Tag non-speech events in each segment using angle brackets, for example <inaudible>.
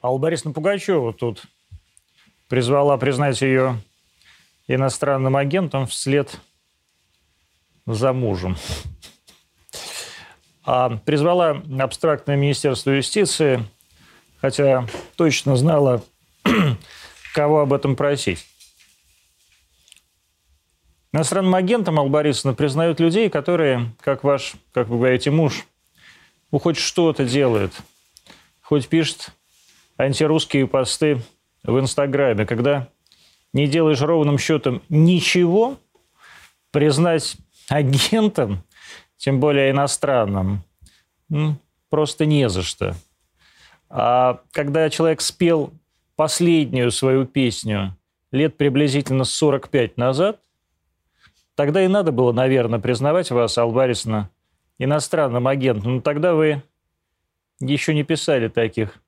Алла Борисовна Пугачева тут призвала признать ее иностранным агентом вслед за мужем. А призвала абстрактное Министерство юстиции, хотя точно знала, <clears throat> кого об этом просить. Иностранным агентом Алла Борисовна признают людей, которые, как ваш, как вы говорите, муж, ну, хоть что-то делает, хоть пишет антирусские посты в Инстаграме, когда не делаешь ровным счетом ничего, признать агентом, тем более иностранным, ну, просто не за что. А когда человек спел последнюю свою песню лет приблизительно 45 назад, тогда и надо было, наверное, признавать вас, Алварисовна, иностранным агентом. Но тогда вы еще не писали таких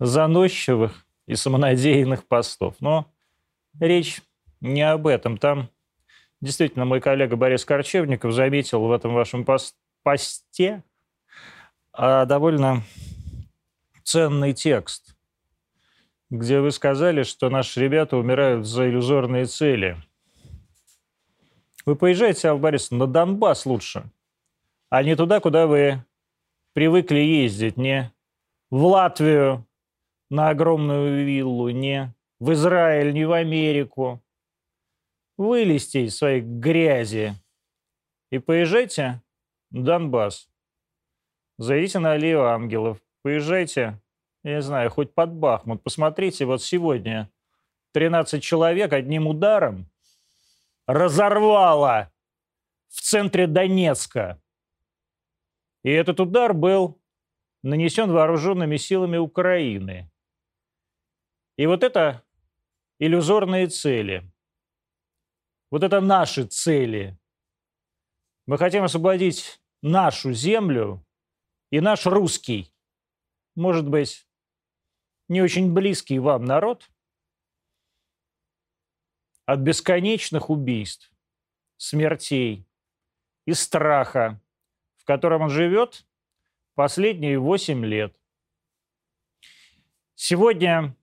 заносчивых и самонадеянных постов. Но речь не об этом. Там действительно мой коллега Борис Корчевников заметил в этом вашем пост посте а, довольно ценный текст, где вы сказали, что наши ребята умирают за иллюзорные цели. Вы поезжайте, Алла Борисовна, на Донбасс лучше, а не туда, куда вы привыкли ездить, не в Латвию, на огромную виллу, не в Израиль, не в Америку. Вылезьте из своей грязи и поезжайте в Донбасс. Зайдите на аллею ангелов, поезжайте, я не знаю, хоть под Бахмут. Посмотрите, вот сегодня 13 человек одним ударом разорвало в центре Донецка. И этот удар был нанесен вооруженными силами Украины. И вот это иллюзорные цели. Вот это наши цели. Мы хотим освободить нашу землю и наш русский, может быть, не очень близкий вам народ от бесконечных убийств, смертей и страха, в котором он живет последние восемь лет. Сегодня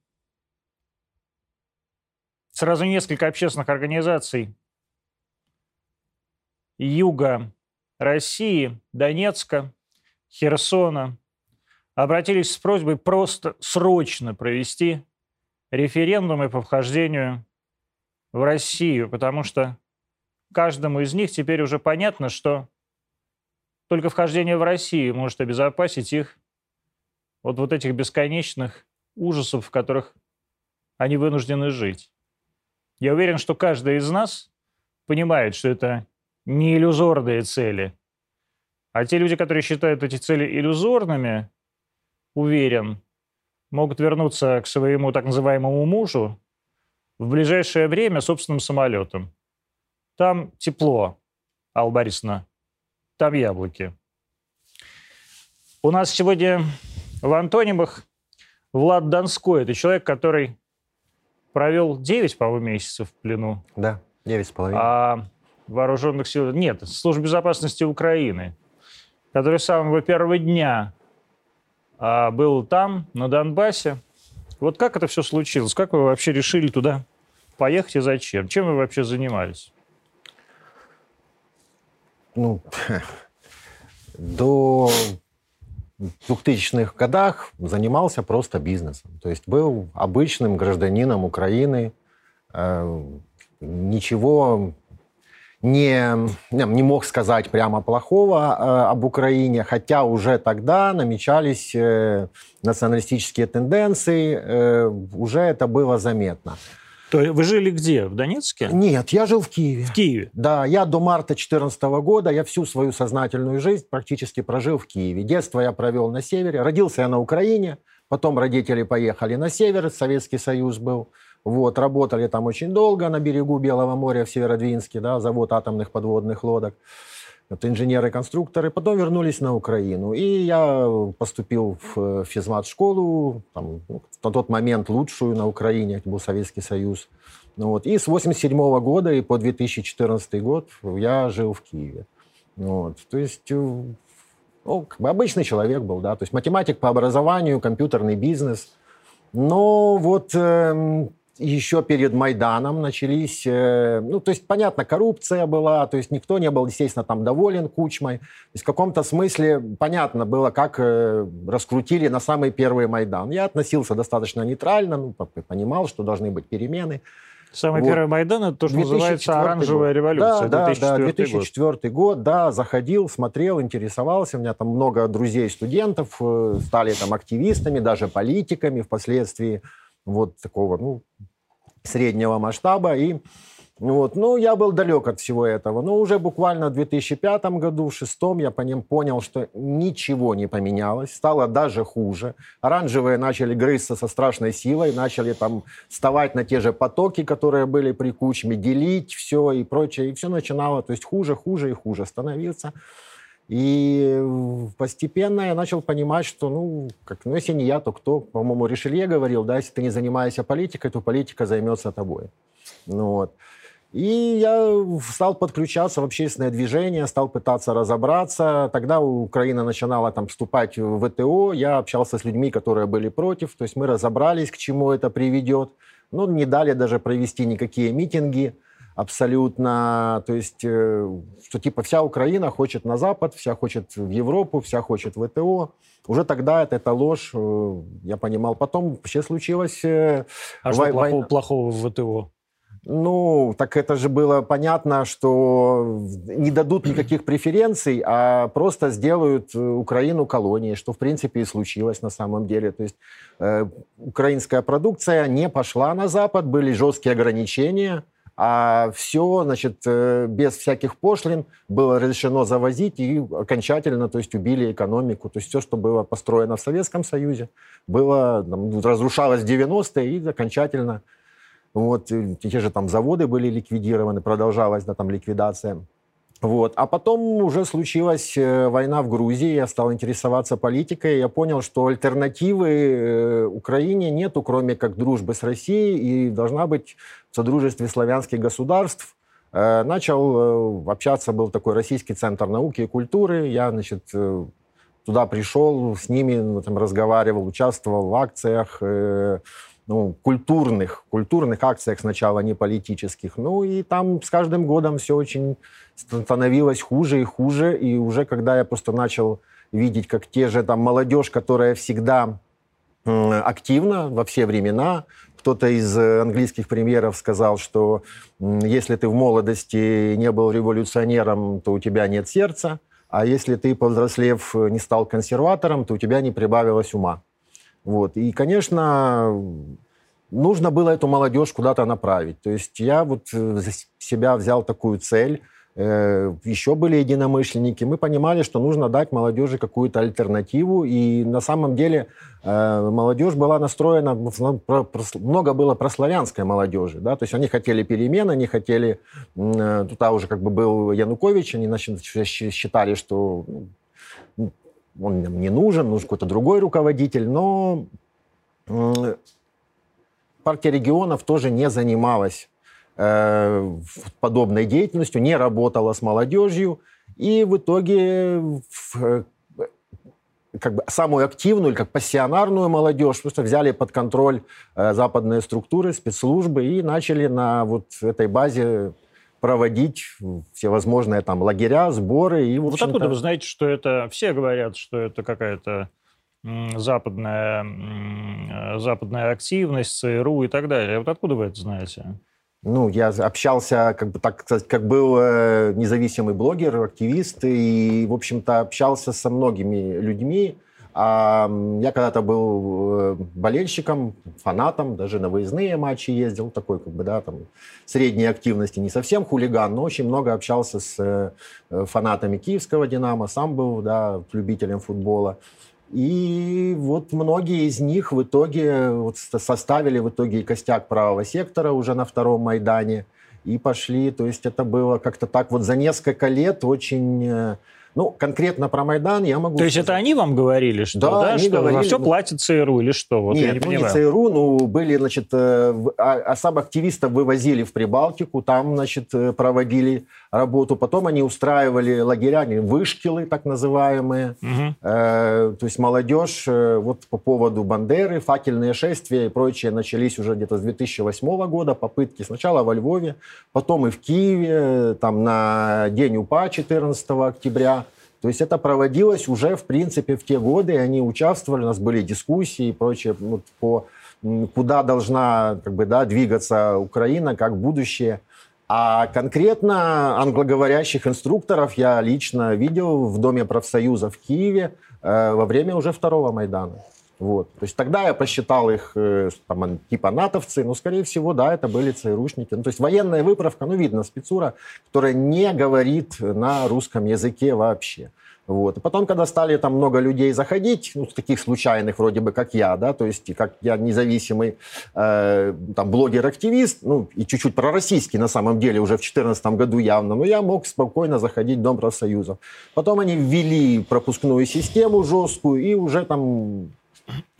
сразу несколько общественных организаций юга России, Донецка, Херсона обратились с просьбой просто срочно провести референдумы по вхождению в Россию, потому что каждому из них теперь уже понятно, что только вхождение в Россию может обезопасить их от вот этих бесконечных ужасов, в которых они вынуждены жить. Я уверен, что каждый из нас понимает, что это не иллюзорные цели. А те люди, которые считают эти цели иллюзорными, уверен, могут вернуться к своему так называемому мужу в ближайшее время собственным самолетом. Там тепло, Алла Борисовна, там яблоки. У нас сегодня в антонимах Влад Донской. Это человек, который провел 9, по-моему, месяцев в плену. Да, 9 с половиной. А вооруженных сил... Нет, служба безопасности Украины, который с самого первого дня а, был там, на Донбассе. Вот как это все случилось? Как вы вообще решили туда поехать и зачем? Чем вы вообще занимались? Ну, <laughs> до 2000-х годах занимался просто бизнесом. То есть был обычным гражданином Украины, э, ничего не, не мог сказать прямо плохого э, об Украине, хотя уже тогда намечались э, националистические тенденции, уже это было заметно. То вы жили где? В Донецке? Нет, я жил в Киеве. В Киеве? Да, я до марта 2014 года, я всю свою сознательную жизнь практически прожил в Киеве. Детство я провел на севере, родился я на Украине, потом родители поехали на север, Советский Союз был. Вот, работали там очень долго на берегу Белого моря в Северодвинске, да, завод атомных подводных лодок. Это инженеры-конструкторы. Потом вернулись на Украину. И я поступил в физмат-школу, там, ну, на тот момент лучшую на Украине, это был Советский Союз. Ну, вот. И с 87 года и по 2014 год я жил в Киеве. Вот. То есть э, ну, как бы обычный человек был, да, то есть математик по образованию, компьютерный бизнес. Но вот э, еще перед Майданом начались, э, ну, то есть, понятно, коррупция была, то есть никто не был, естественно, там доволен Кучмой. То есть в каком-то смысле понятно было, как э, раскрутили на самый первый Майдан. Я относился достаточно нейтрально, ну, понимал, что должны быть перемены. Самый вот. первый Майдан, это то, что называется оранжевая год. революция. Да, 2004 да, да, 2004 год. год, да, заходил, смотрел, интересовался. У меня там много друзей, студентов, э, стали там активистами, даже политиками впоследствии вот такого, ну, среднего масштаба. И вот. Ну, я был далек от всего этого. Но уже буквально в 2005 году, в шестом, я по ним понял, что ничего не поменялось. Стало даже хуже. Оранжевые начали грызться со страшной силой, начали там вставать на те же потоки, которые были при Кучме, делить все и прочее. И все начинало, то есть хуже, хуже и хуже становиться. И постепенно я начал понимать, что, ну, как, ну, если не я, то кто? По-моему, Ришелье говорил, да, если ты не занимаешься политикой, то политика займется тобой. Ну, вот. И я стал подключаться в общественное движение, стал пытаться разобраться. Тогда Украина начинала там вступать в ВТО. Я общался с людьми, которые были против. То есть мы разобрались, к чему это приведет. Но не дали даже провести никакие митинги абсолютно, то есть, э, что типа вся Украина хочет на Запад, вся хочет в Европу, вся хочет в ВТО. Уже тогда это, это ложь, э, я понимал. Потом вообще случилось... Э, а вой- что плохого, плохого в ВТО? Ну, так это же было понятно, что не дадут никаких преференций, а просто сделают Украину колонией, что, в принципе, и случилось на самом деле. То есть э, украинская продукция не пошла на Запад, были жесткие ограничения – а все, значит, э, без всяких пошлин было разрешено завозить и окончательно, то есть, убили экономику. То есть все, что было построено в Советском Союзе, было, там, разрушалось в 90-е и окончательно вот, те же там заводы были ликвидированы, продолжалась да, там ликвидация. Вот. А потом уже случилась э, война в Грузии, я стал интересоваться политикой, я понял, что альтернативы э, Украине нету, кроме как дружбы с Россией, и должна быть в содружестве славянских государств. Э, начал общаться, был такой российский центр науки и культуры, я, значит, туда пришел, с ними ну, там, разговаривал, участвовал в акциях, ну, культурных, культурных акциях сначала, не политических. Ну и там с каждым годом все очень становилось хуже и хуже. И уже когда я просто начал видеть, как те же там молодежь, которая всегда активна во все времена. Кто-то из э, английских премьеров сказал, что если ты в молодости не был революционером, то у тебя нет сердца, а если ты, повзрослев, не стал консерватором, то у тебя не прибавилось ума. Вот. И, конечно, нужно было эту молодежь куда-то направить. То есть я вот э, за себя взял такую цель. Э, Еще были единомышленники. Мы понимали, что нужно дать молодежи какую-то альтернативу. И на самом деле э, молодежь была настроена, много было прославянской молодежи. Да? То есть они хотели перемен, они хотели... Туда уже как бы был Янукович, они считали, что ну, он нам не нужен, нужен какой-то другой руководитель, но партия регионов тоже не занималась э, подобной деятельностью, не работала с молодежью, и в итоге в, как бы самую активную или как пассионарную молодежь просто взяли под контроль э, западные структуры, спецслужбы и начали на вот этой базе проводить всевозможные там лагеря, сборы. И, вот откуда вы знаете, что это... Все говорят, что это какая-то западная, западная активность, ЦРУ и так далее. Вот откуда вы это знаете? Ну, я общался, как бы так сказать, как был э, независимый блогер, активист, и, в общем-то, общался со многими людьми, а я когда-то был э, болельщиком, фанатом, даже на выездные матчи ездил, такой как бы, да, там, средней активности, не совсем хулиган, но очень много общался с э, фанатами киевского «Динамо», сам был, да, любителем футбола. И вот многие из них в итоге вот составили в итоге костяк правого сектора уже на втором Майдане и пошли. То есть это было как-то так вот за несколько лет очень Ну, конкретно про Майдан я могу То есть это они вам говорили, что, да, да что говорили, все ну, платит ЦРУ или что? Вот нет, я не, ну, не ЦРУ, ну, были, значит, э, а, а активистов вывозили в Прибалтику, там, значит, э, проводили работу. Потом они устраивали лагеря, вышкилы так называемые. Угу. Э, то есть молодежь, э, вот по поводу Бандеры, факельные шествия и прочее начались уже где-то с 2008 года, попытки сначала во Львове, потом и в Киеве, там на День УПА 14 октября. То есть это проводилось уже, в принципе, в те годы, и они участвовали, у нас были дискуссии и прочее ну, по куда должна как бы, да, двигаться Украина, как будущее. А конкретно англоговорящих инструкторов я лично видел в Доме профсоюза в Киеве э, во время уже второго Майдана. Вот. То есть тогда я посчитал их э, там, типа натовцы, но, скорее всего, да, это были ЦРУшники. Ну, то есть военная выправка, ну, видно, спецура, которая не говорит на русском языке вообще. Вот. И потом, когда стали там много людей заходить, ну, таких случайных вроде бы, как я, да, то есть как я независимый э, там блогер-активист, ну, и чуть-чуть пророссийский на самом деле уже в 2014 году явно, но я мог спокойно заходить в Дом профсоюзов. Потом они ввели пропускную систему жесткую, и уже там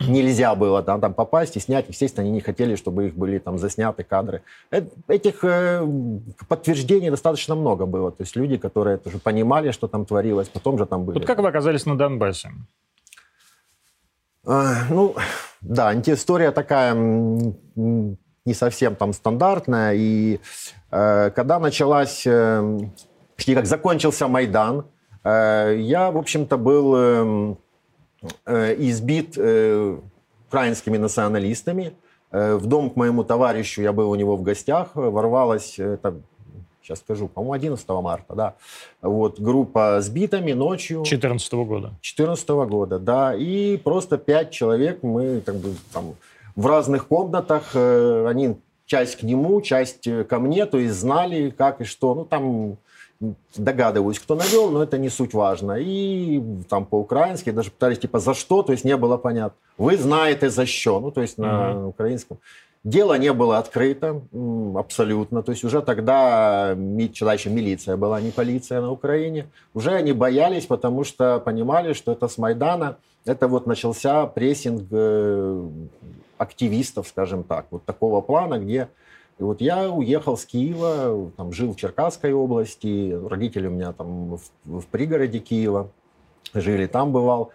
нельзя было там, там попасть и снять. Естественно, они не хотели, чтобы их были там засняты кадры. Этих э, подтверждений достаточно много было. То есть люди, которые тоже понимали, что там творилось, потом же там были. Вот как вы оказались на Донбассе? А, ну, да, история такая не совсем там стандартная. И э, когда началась, э, как закончился Майдан, э, я, в общем-то, был... Э, Э, избит э, украинскими националистами. Э, в дом к моему товарищу, я был у него в гостях, ворвалась, это, сейчас скажу, по-моему, 11 марта, да, вот, группа с битами ночью. 14 года. 14 года, да, и просто пять человек, мы как бы там в разных комнатах, они часть к нему, часть ко мне, то есть знали, как и что, ну, там догадываюсь, кто навел, но это не суть важно. И там по-украински даже пытались типа за что, то есть не было понятно. Вы знаете за что, ну то есть на mm-hmm. украинском. Дело не было открыто абсолютно. То есть уже тогда тогда еще милиция была, не полиция на Украине. Уже они боялись, потому что понимали, что это с Майдана. Это вот начался прессинг э, активистов, скажем так, вот такого плана, где и вот я уехал с Киева, там, жил в Черкасской области, родители у меня там в, в пригороде Киева жили, там бывал.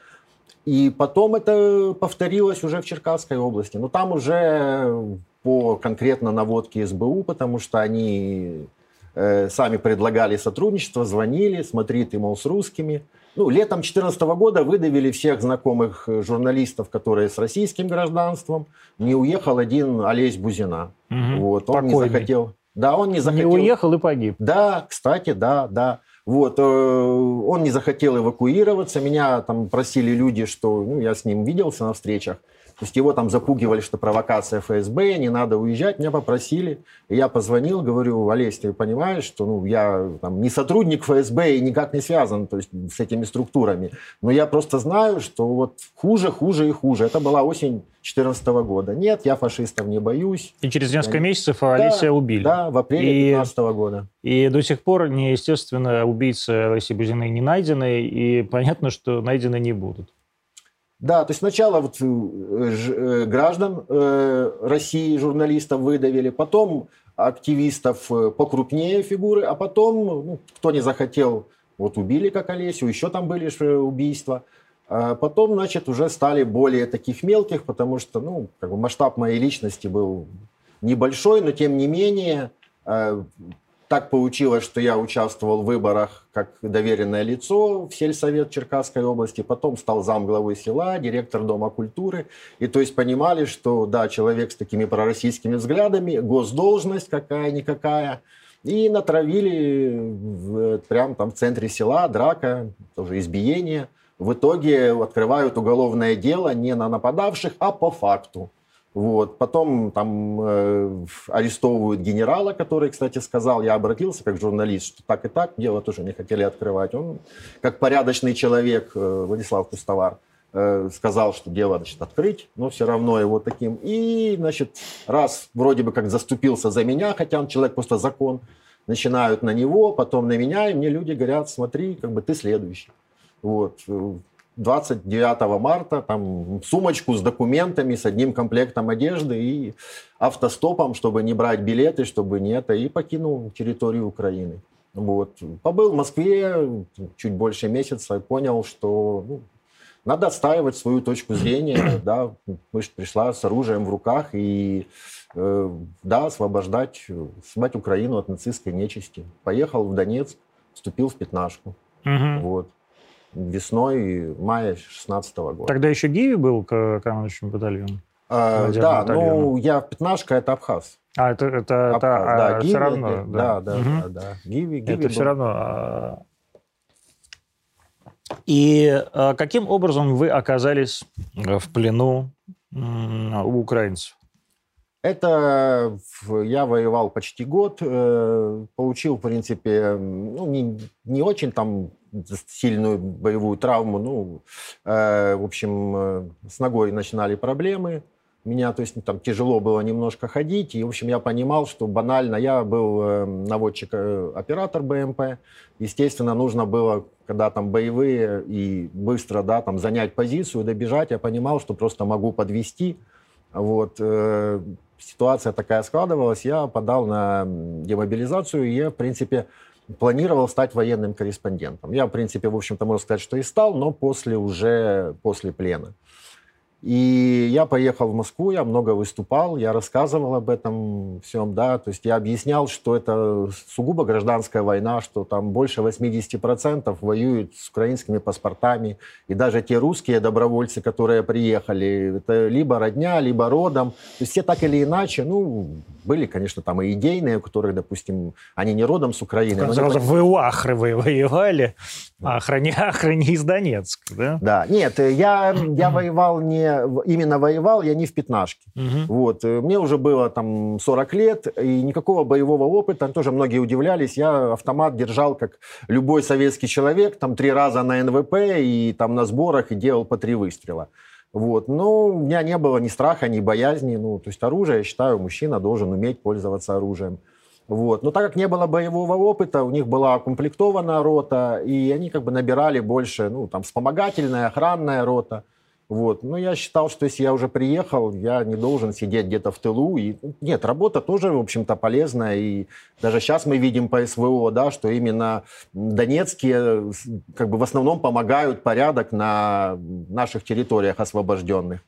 И потом это повторилось уже в Черкасской области. Но там уже по конкретно наводке СБУ, потому что они э, сами предлагали сотрудничество, звонили, смотри, ты, мол, с русскими. Ну, летом 2014 года выдавили всех знакомых э, журналистов, которые с российским гражданством. Не уехал один Олесь Бузина. Угу. Вот, он Покойный. не захотел. Да, он не захотел. Не уехал и погиб. Да, кстати, да, да. Вот, э, он не захотел эвакуироваться. Меня там просили люди, что, ну, я с ним виделся на встречах, то есть его там запугивали, что провокация ФСБ, не надо уезжать. Меня попросили. Я позвонил, говорю, Олесь, ты понимаешь, что ну, я там, не сотрудник ФСБ и никак не связан то есть, с этими структурами. Но я просто знаю, что вот хуже, хуже и хуже. Это была осень 2014 года. Нет, я фашистов не боюсь. И через несколько я... месяцев Олеся да, убили. Да, в апреле 2015 года. И до сих пор, не, естественно, убийцы Олеси Бузиной не найдены, и понятно, что найдены не будут. Да, то есть сначала вот э, э, граждан э, России, журналистов выдавили, потом активистов покрупнее фигуры, а потом, ну, кто не захотел, вот убили как Олесю, еще там были убийства. А потом, значит, уже стали более таких мелких, потому что, ну, как бы масштаб моей личности был небольшой, но тем не менее так получилось, что я участвовал в выборах как доверенное лицо в сельсовет Черкасской области, потом стал зам главы села, директор Дома культуры. И то есть понимали, что да, человек с такими пророссийскими взглядами, госдолжность какая-никакая. И натравили в, прямо там в центре села, драка, тоже избиение. В итоге открывают уголовное дело не на нападавших, а по факту. Вот. Потом там э, арестовывают генерала, который, кстати, сказал, я обратился как журналист, что так и так, дело тоже не хотели открывать. Он, как порядочный человек, э, Владислав Пустовар, э, сказал, что дело значит, открыть, но все равно его таким. И, значит, раз вроде бы как заступился за меня, хотя он человек просто закон, начинают на него, потом на меня, и мне люди говорят, смотри, как бы ты следующий. Вот. 29 марта там сумочку с документами, с одним комплектом одежды и автостопом, чтобы не брать билеты, чтобы не это, и покинул территорию Украины. Вот. Побыл в Москве чуть больше месяца, понял, что ну, надо отстаивать свою точку зрения, <clears throat> да, мышь пришла с оружием в руках и, э, да, освобождать, освобождать Украину от нацистской нечисти. Поехал в Донецк, вступил в пятнашку. Угу. Вот весной мая 16 года. Тогда еще Гиви был командующим батальоном? А, да, батальона. ну я пятнашка это Абхаз. А это это, Абхаз, это да, а, Гиви, все равно, да, да, да, угу. да, да. Гиви, Гиви это был... все равно. А... И а, каким образом вы оказались в плену у украинцев? Это я воевал почти год, э, получил, в принципе, ну, не, не очень там сильную боевую травму. Ну, э, в общем, э, с ногой начинали проблемы. Меня, то есть, там тяжело было немножко ходить. И, в общем, я понимал, что банально я был э, наводчик-оператор э, БМП. Естественно, нужно было, когда там боевые и быстро, да, там занять позицию, добежать. Я понимал, что просто могу подвести. Вот. Э, ситуация такая складывалась. Я подал на демобилизацию. И я, в принципе, планировал стать военным корреспондентом. Я, в принципе, в общем-то, можно сказать, что и стал, но после уже, после плена. И я поехал в Москву, я много выступал, я рассказывал об этом всем, да, то есть я объяснял, что это сугубо гражданская война, что там больше 80% воюют с украинскими паспортами, и даже те русские добровольцы, которые приехали, это либо родня, либо родом, то есть все так или иначе, ну, были, конечно, там и идейные, у которых, допустим, они не родом с Украины. Но сразу вы у Ахры воевали, а Ахра не из Донецка, да? Да, нет, я, я воевал не, именно воевал я не в пятнашке. Угу. Вот, мне уже было там 40 лет, и никакого боевого опыта, тоже многие удивлялись, я автомат держал, как любой советский человек, там три раза на НВП и там на сборах, и делал по три выстрела. Вот. Но у меня не было ни страха, ни боязни. Ну, то есть оружие, я считаю, мужчина должен уметь пользоваться оружием. Вот. Но так как не было боевого опыта, у них была укомплектованная рота, и они как бы набирали больше, ну, там, вспомогательная, охранная рота. Вот. Но я считал, что если я уже приехал, я не должен сидеть где-то в тылу. И, нет, работа тоже, в общем-то, полезная. И даже сейчас мы видим по СВО, да, что именно донецкие как бы в основном помогают порядок на наших территориях освобожденных.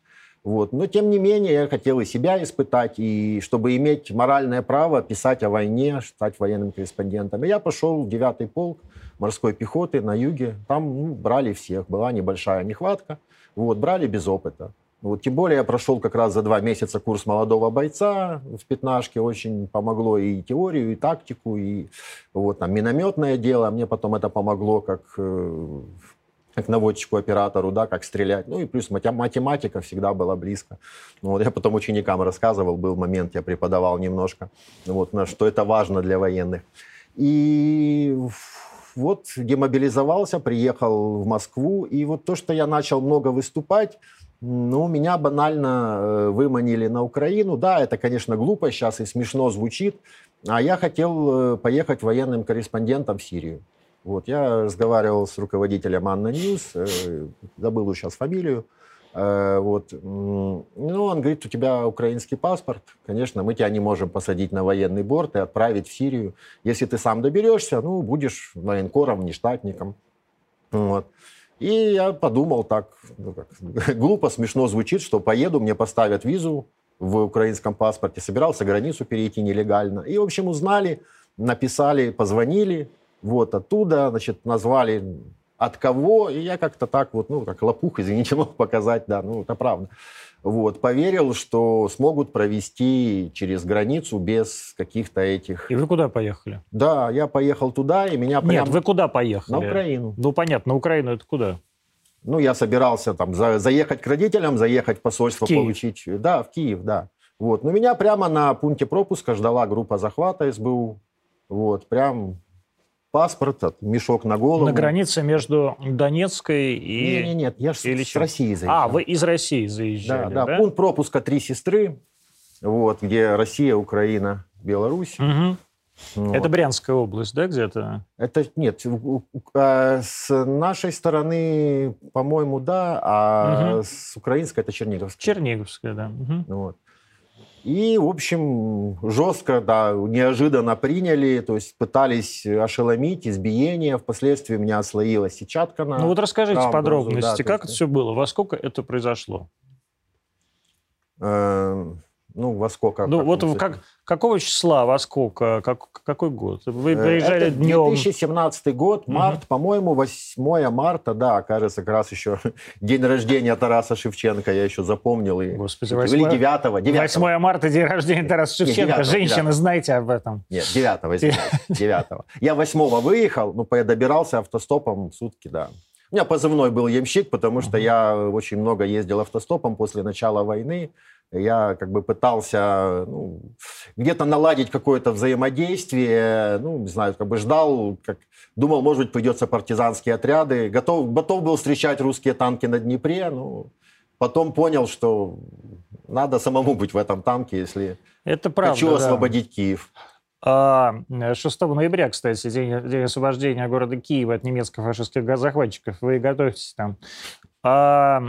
Вот. Но, тем не менее, я хотел и себя испытать, и чтобы иметь моральное право писать о войне, стать военным корреспондентом. И я пошел в 9-й полк морской пехоты на юге. Там ну, брали всех, была небольшая нехватка. Вот, брали без опыта. Вот, тем более я прошел как раз за два месяца курс молодого бойца в пятнашке, очень помогло и теорию, и тактику, и вот там минометное дело, мне потом это помогло как, э, как наводчику-оператору, да, как стрелять. Ну и плюс математика всегда была близко. Ну, вот я потом ученикам рассказывал, был момент, я преподавал немножко, вот, на что это важно для военных. И вот демобилизовался, приехал в Москву, и вот то, что я начал много выступать, ну, меня банально э, выманили на Украину. Да, это, конечно, глупо сейчас и смешно звучит, а я хотел э, поехать военным корреспондентом в Сирию. Вот, я разговаривал с руководителем ANNA News, э, забыл сейчас фамилию, вот. Ну, он говорит, у тебя украинский паспорт, конечно, мы тебя не можем посадить на военный борт и отправить в Сирию. Если ты сам доберешься, ну, будешь военкором, нештатником. Вот. И я подумал так, ну, как, <laughs> глупо, смешно звучит, что поеду, мне поставят визу в украинском паспорте, собирался границу перейти нелегально. И, в общем, узнали, написали, позвонили, вот оттуда, значит, назвали от кого, и я как-то так вот, ну, как лопух, извините, <laughs> мог показать, да, ну, это правда. Вот, поверил, что смогут провести через границу без каких-то этих... И вы куда поехали? Да, я поехал туда, и меня прям... Нет, вы куда поехали? На Украину. Ну, понятно, на Украину это куда? Ну, я собирался там за, заехать к родителям, заехать в посольство, в получить... Да, в Киев, да. Вот, но меня прямо на пункте пропуска ждала группа захвата СБУ. Вот, прям паспорт, мешок на голову. На границе между Донецкой и... Нет, нет, нет, я же с? России заезжал. А, вы из России заезжали, да? Да, да. пункт пропуска «Три сестры», вот, где Россия, Украина, Беларусь. Угу. Вот. Это Брянская область, да, где-то? Это нет, а, с нашей стороны, по-моему, да, а угу. с украинской это Черниговская. Черниговская, да. Угу. Вот. И, в общем, жестко, да, неожиданно приняли, то есть пытались ошеломить, избиение. Впоследствии у меня слоилась сетчатка на Ну вот расскажите камбузу, подробности, да, как есть, это все было, во сколько это произошло? Э, ну, во сколько? Ну, вот как, какого числа, во сколько, как, какой год? Вы э, приезжали Это днем... 2017 год, март, угу. по-моему, 8 марта, да, кажется, как раз еще <laughs> день рождения Тараса Шевченко, я еще запомнил. И... Господи, 8... Или 9 9 8 марта, день рождения Тараса Шевченко. Нет, 9 Женщины, 9 знаете об этом. Нет, 9 извиняюсь, <laughs> 9 Я 8 выехал, ну, добирался автостопом сутки, да. У меня позывной был ямщик, потому что я очень много ездил автостопом после начала войны. Я как бы пытался ну, где-то наладить какое-то взаимодействие, ну, не знаю, как бы ждал, как, думал, может быть, придется партизанские отряды. Готов, готов был встречать русские танки на Днепре, ну, потом понял, что надо самому быть в этом танке, если Это правда, хочу да. освободить Киев. 6 а, ноября, кстати, день, день освобождения города Киева от немецких фашистских захватчиков. Вы готовьтесь там. А,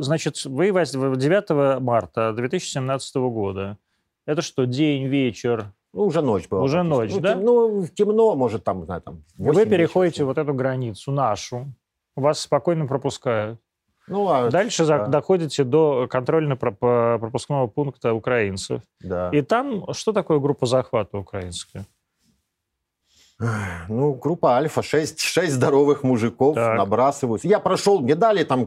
значит, вы 9 марта 2017 года. Это что, день, вечер? Ну, уже ночь была. Уже ночь, ну, да? Тем, ну, темно, может, там, знаю, там Вы переходите вечера. вот эту границу, нашу. Вас спокойно пропускают. Ну, а, Дальше да. доходите до контрольно-пропускного пункта украинцев. Да. И там что такое группа захвата украинская? Ну, группа Альфа, шесть, шесть здоровых мужиков так. набрасываются. Я прошел, мне дали там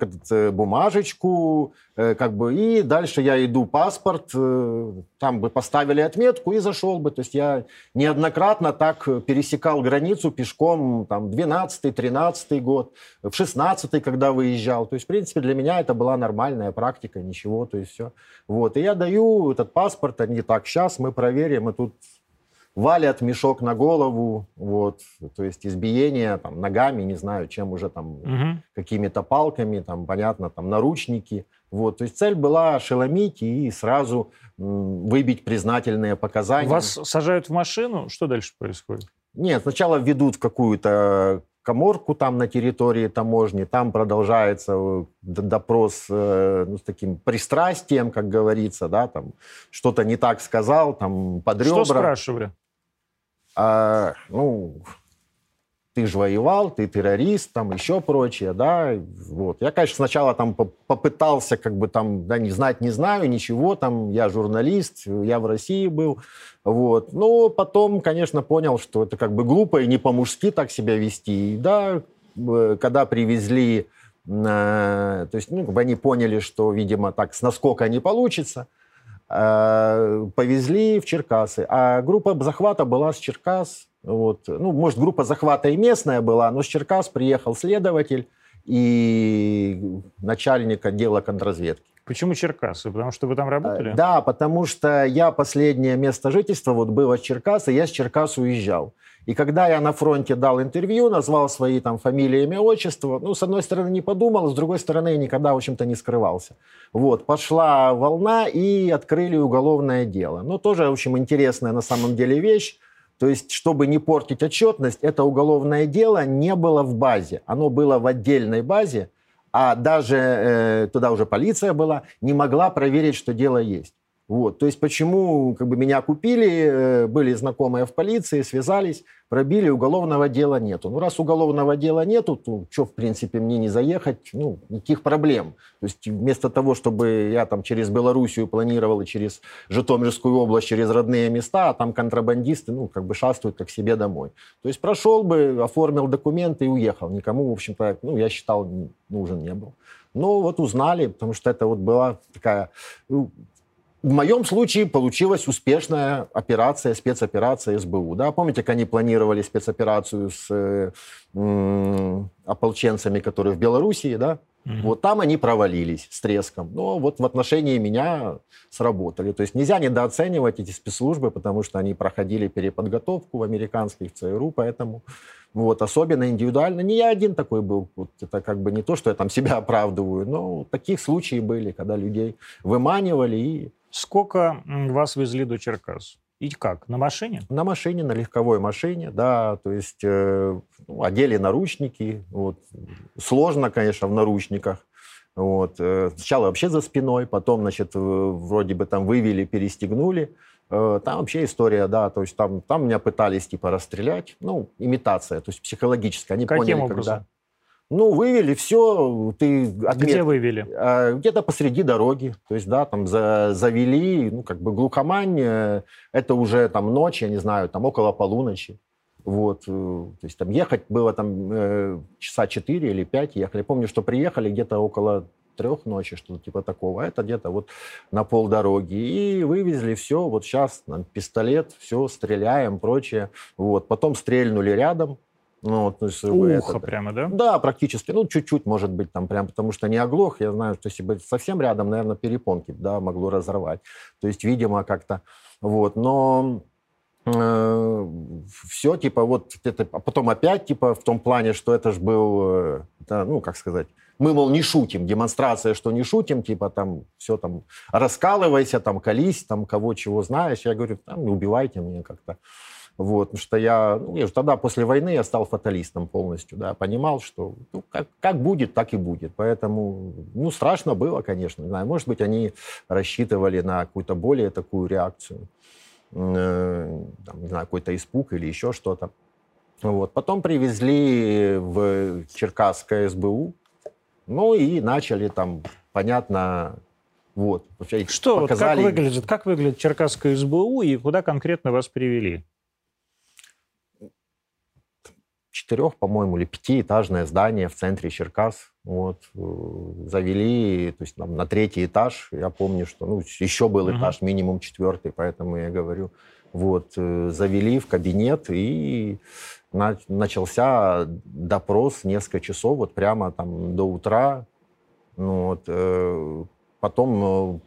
бумажечку, э, как бы, и дальше я иду паспорт, э, там бы поставили отметку и зашел бы. То есть я неоднократно так пересекал границу пешком, там, 12-13 год, в 16 когда выезжал. То есть, в принципе, для меня это была нормальная практика, ничего, то есть все. Вот, и я даю этот паспорт, они так, сейчас мы проверим, и тут валят мешок на голову, вот, то есть избиение там ногами, не знаю, чем уже там, угу. какими-то палками, там, понятно, там, наручники, вот, то есть цель была ошеломить и сразу м, выбить признательные показания. Вас сажают в машину, что дальше происходит? Нет, сначала ведут в какую-то коморку там на территории таможни, там продолжается э, допрос э, ну, с таким пристрастием, как говорится, да, там что-то не так сказал, там под ребра. Что спрашивали? А, ну, ты же воевал, ты террорист, там еще прочее, да, вот. Я, конечно, сначала там попытался как бы там, да, не знать, не знаю, ничего, там, я журналист, я в России был, вот. Но потом, конечно, понял, что это как бы глупо и не по-мужски так себя вести. И, да, э, когда привезли, э, то есть, ну, они поняли, что, видимо, так с наскока не получится, повезли в Черкасы. А группа захвата была с Черкас. Вот. Ну, может, группа захвата и местная была, но с Черкас приехал следователь и начальник отдела контрразведки. Почему Черкасы? Потому что вы там работали? Э, да, потому что я последнее место жительства вот было Черкасы, я с Черкас уезжал. И когда я на фронте дал интервью, назвал свои там фамилии, имя, отчество, ну, с одной стороны, не подумал, с другой стороны, я никогда, в общем-то, не скрывался. Вот, пошла волна и открыли уголовное дело. Ну, тоже, в общем, интересная на самом деле вещь. То есть, чтобы не портить отчетность, это уголовное дело не было в базе. Оно было в отдельной базе, а даже э, туда уже полиция была, не могла проверить, что дело есть. Вот, то есть почему как бы меня купили, э, были знакомые в полиции, связались, пробили, уголовного дела нету. Ну, раз уголовного дела нету, то что, в принципе, мне не заехать, ну, никаких проблем. То есть вместо того, чтобы я там через Белоруссию планировал и через Житомирскую область, через родные места, а там контрабандисты, ну, как бы шастают как себе домой. То есть прошел бы, оформил документы и уехал. Никому, в общем-то, ну, я считал, нужен не был. Но вот узнали, потому что это вот была такая ну, в моем случае получилась успешная операция, спецоперация СБУ. Да? Помните, как они планировали спецоперацию с э, ополченцами, которые в Белоруссии, да? Угу. Вот там они провалились с треском. Но вот в отношении меня сработали. То есть нельзя недооценивать эти спецслужбы, потому что они проходили переподготовку в американских ЦРУ, поэтому вот, особенно индивидуально. Не я один такой был. Вот это как бы не то, что я там <laughs> себя оправдываю, но таких случаев были, когда людей выманивали и Сколько вас везли до Черкас? И как? На машине? На машине, на легковой машине, да. То есть э, ну, одели наручники. Вот. Сложно, конечно, в наручниках. Вот. Э, сначала вообще за спиной, потом, значит, вроде бы там вывели, перестегнули. Э, там вообще история, да, то есть там, там меня пытались типа расстрелять, ну, имитация, то есть психологическая. Они Каким поняли, образом? когда... Ну, вывели все, ты... Отмет... Где вывели? Э, где-то посреди дороги, то есть, да, там за, завели, ну, как бы глухомань, э, это уже там ночь, я не знаю, там около полуночи. Вот, то есть там ехать было там э, часа 4 или 5 ехали. Я помню, что приехали где-то около трех ночи, что-то типа такого. А это где-то вот на полдороги. И вывезли все, вот сейчас нам пистолет, все, стреляем, прочее. Вот. Потом стрельнули рядом, ну, вот, то есть, Ухо это, прямо, да? Да, практически. Ну, чуть-чуть, может быть, там прям, потому что не оглох. Я знаю, что если бы совсем рядом, наверное, перепонки, да, могло разорвать. То есть, видимо, как-то, вот. Но э, все, типа, вот это, а потом опять, типа, в том плане, что это же был, э, да, ну, как сказать, мы, мол, не шутим, демонстрация, что не шутим, типа там все там раскалывайся, там колись, там кого чего знаешь. Я говорю, там, не убивайте меня как-то. Вот, потому что я, ну, я тогда после войны я стал фаталистом полностью, да, понимал, что ну, как, как будет, так и будет. Поэтому, ну, страшно было, конечно. Не знаю, может быть, они рассчитывали на какую-то более такую реакцию, э, там, не знаю, какой-то испуг или еще что-то. Вот. Потом привезли в Черкасское СБУ, ну и начали там, понятно, вот. Что, показали... вот как выглядит, как выглядит Черкасская СБУ и куда конкретно вас привели? Четырех, по-моему, или пятиэтажное здание в центре Черкас. Вот. Э, завели, то есть там, на третий этаж. Я помню, что ну, еще был uh-huh. этаж, минимум четвертый, поэтому я говорю. Вот. Э, завели в кабинет и начался допрос несколько часов, вот прямо там до утра. Ну, вот, э, потом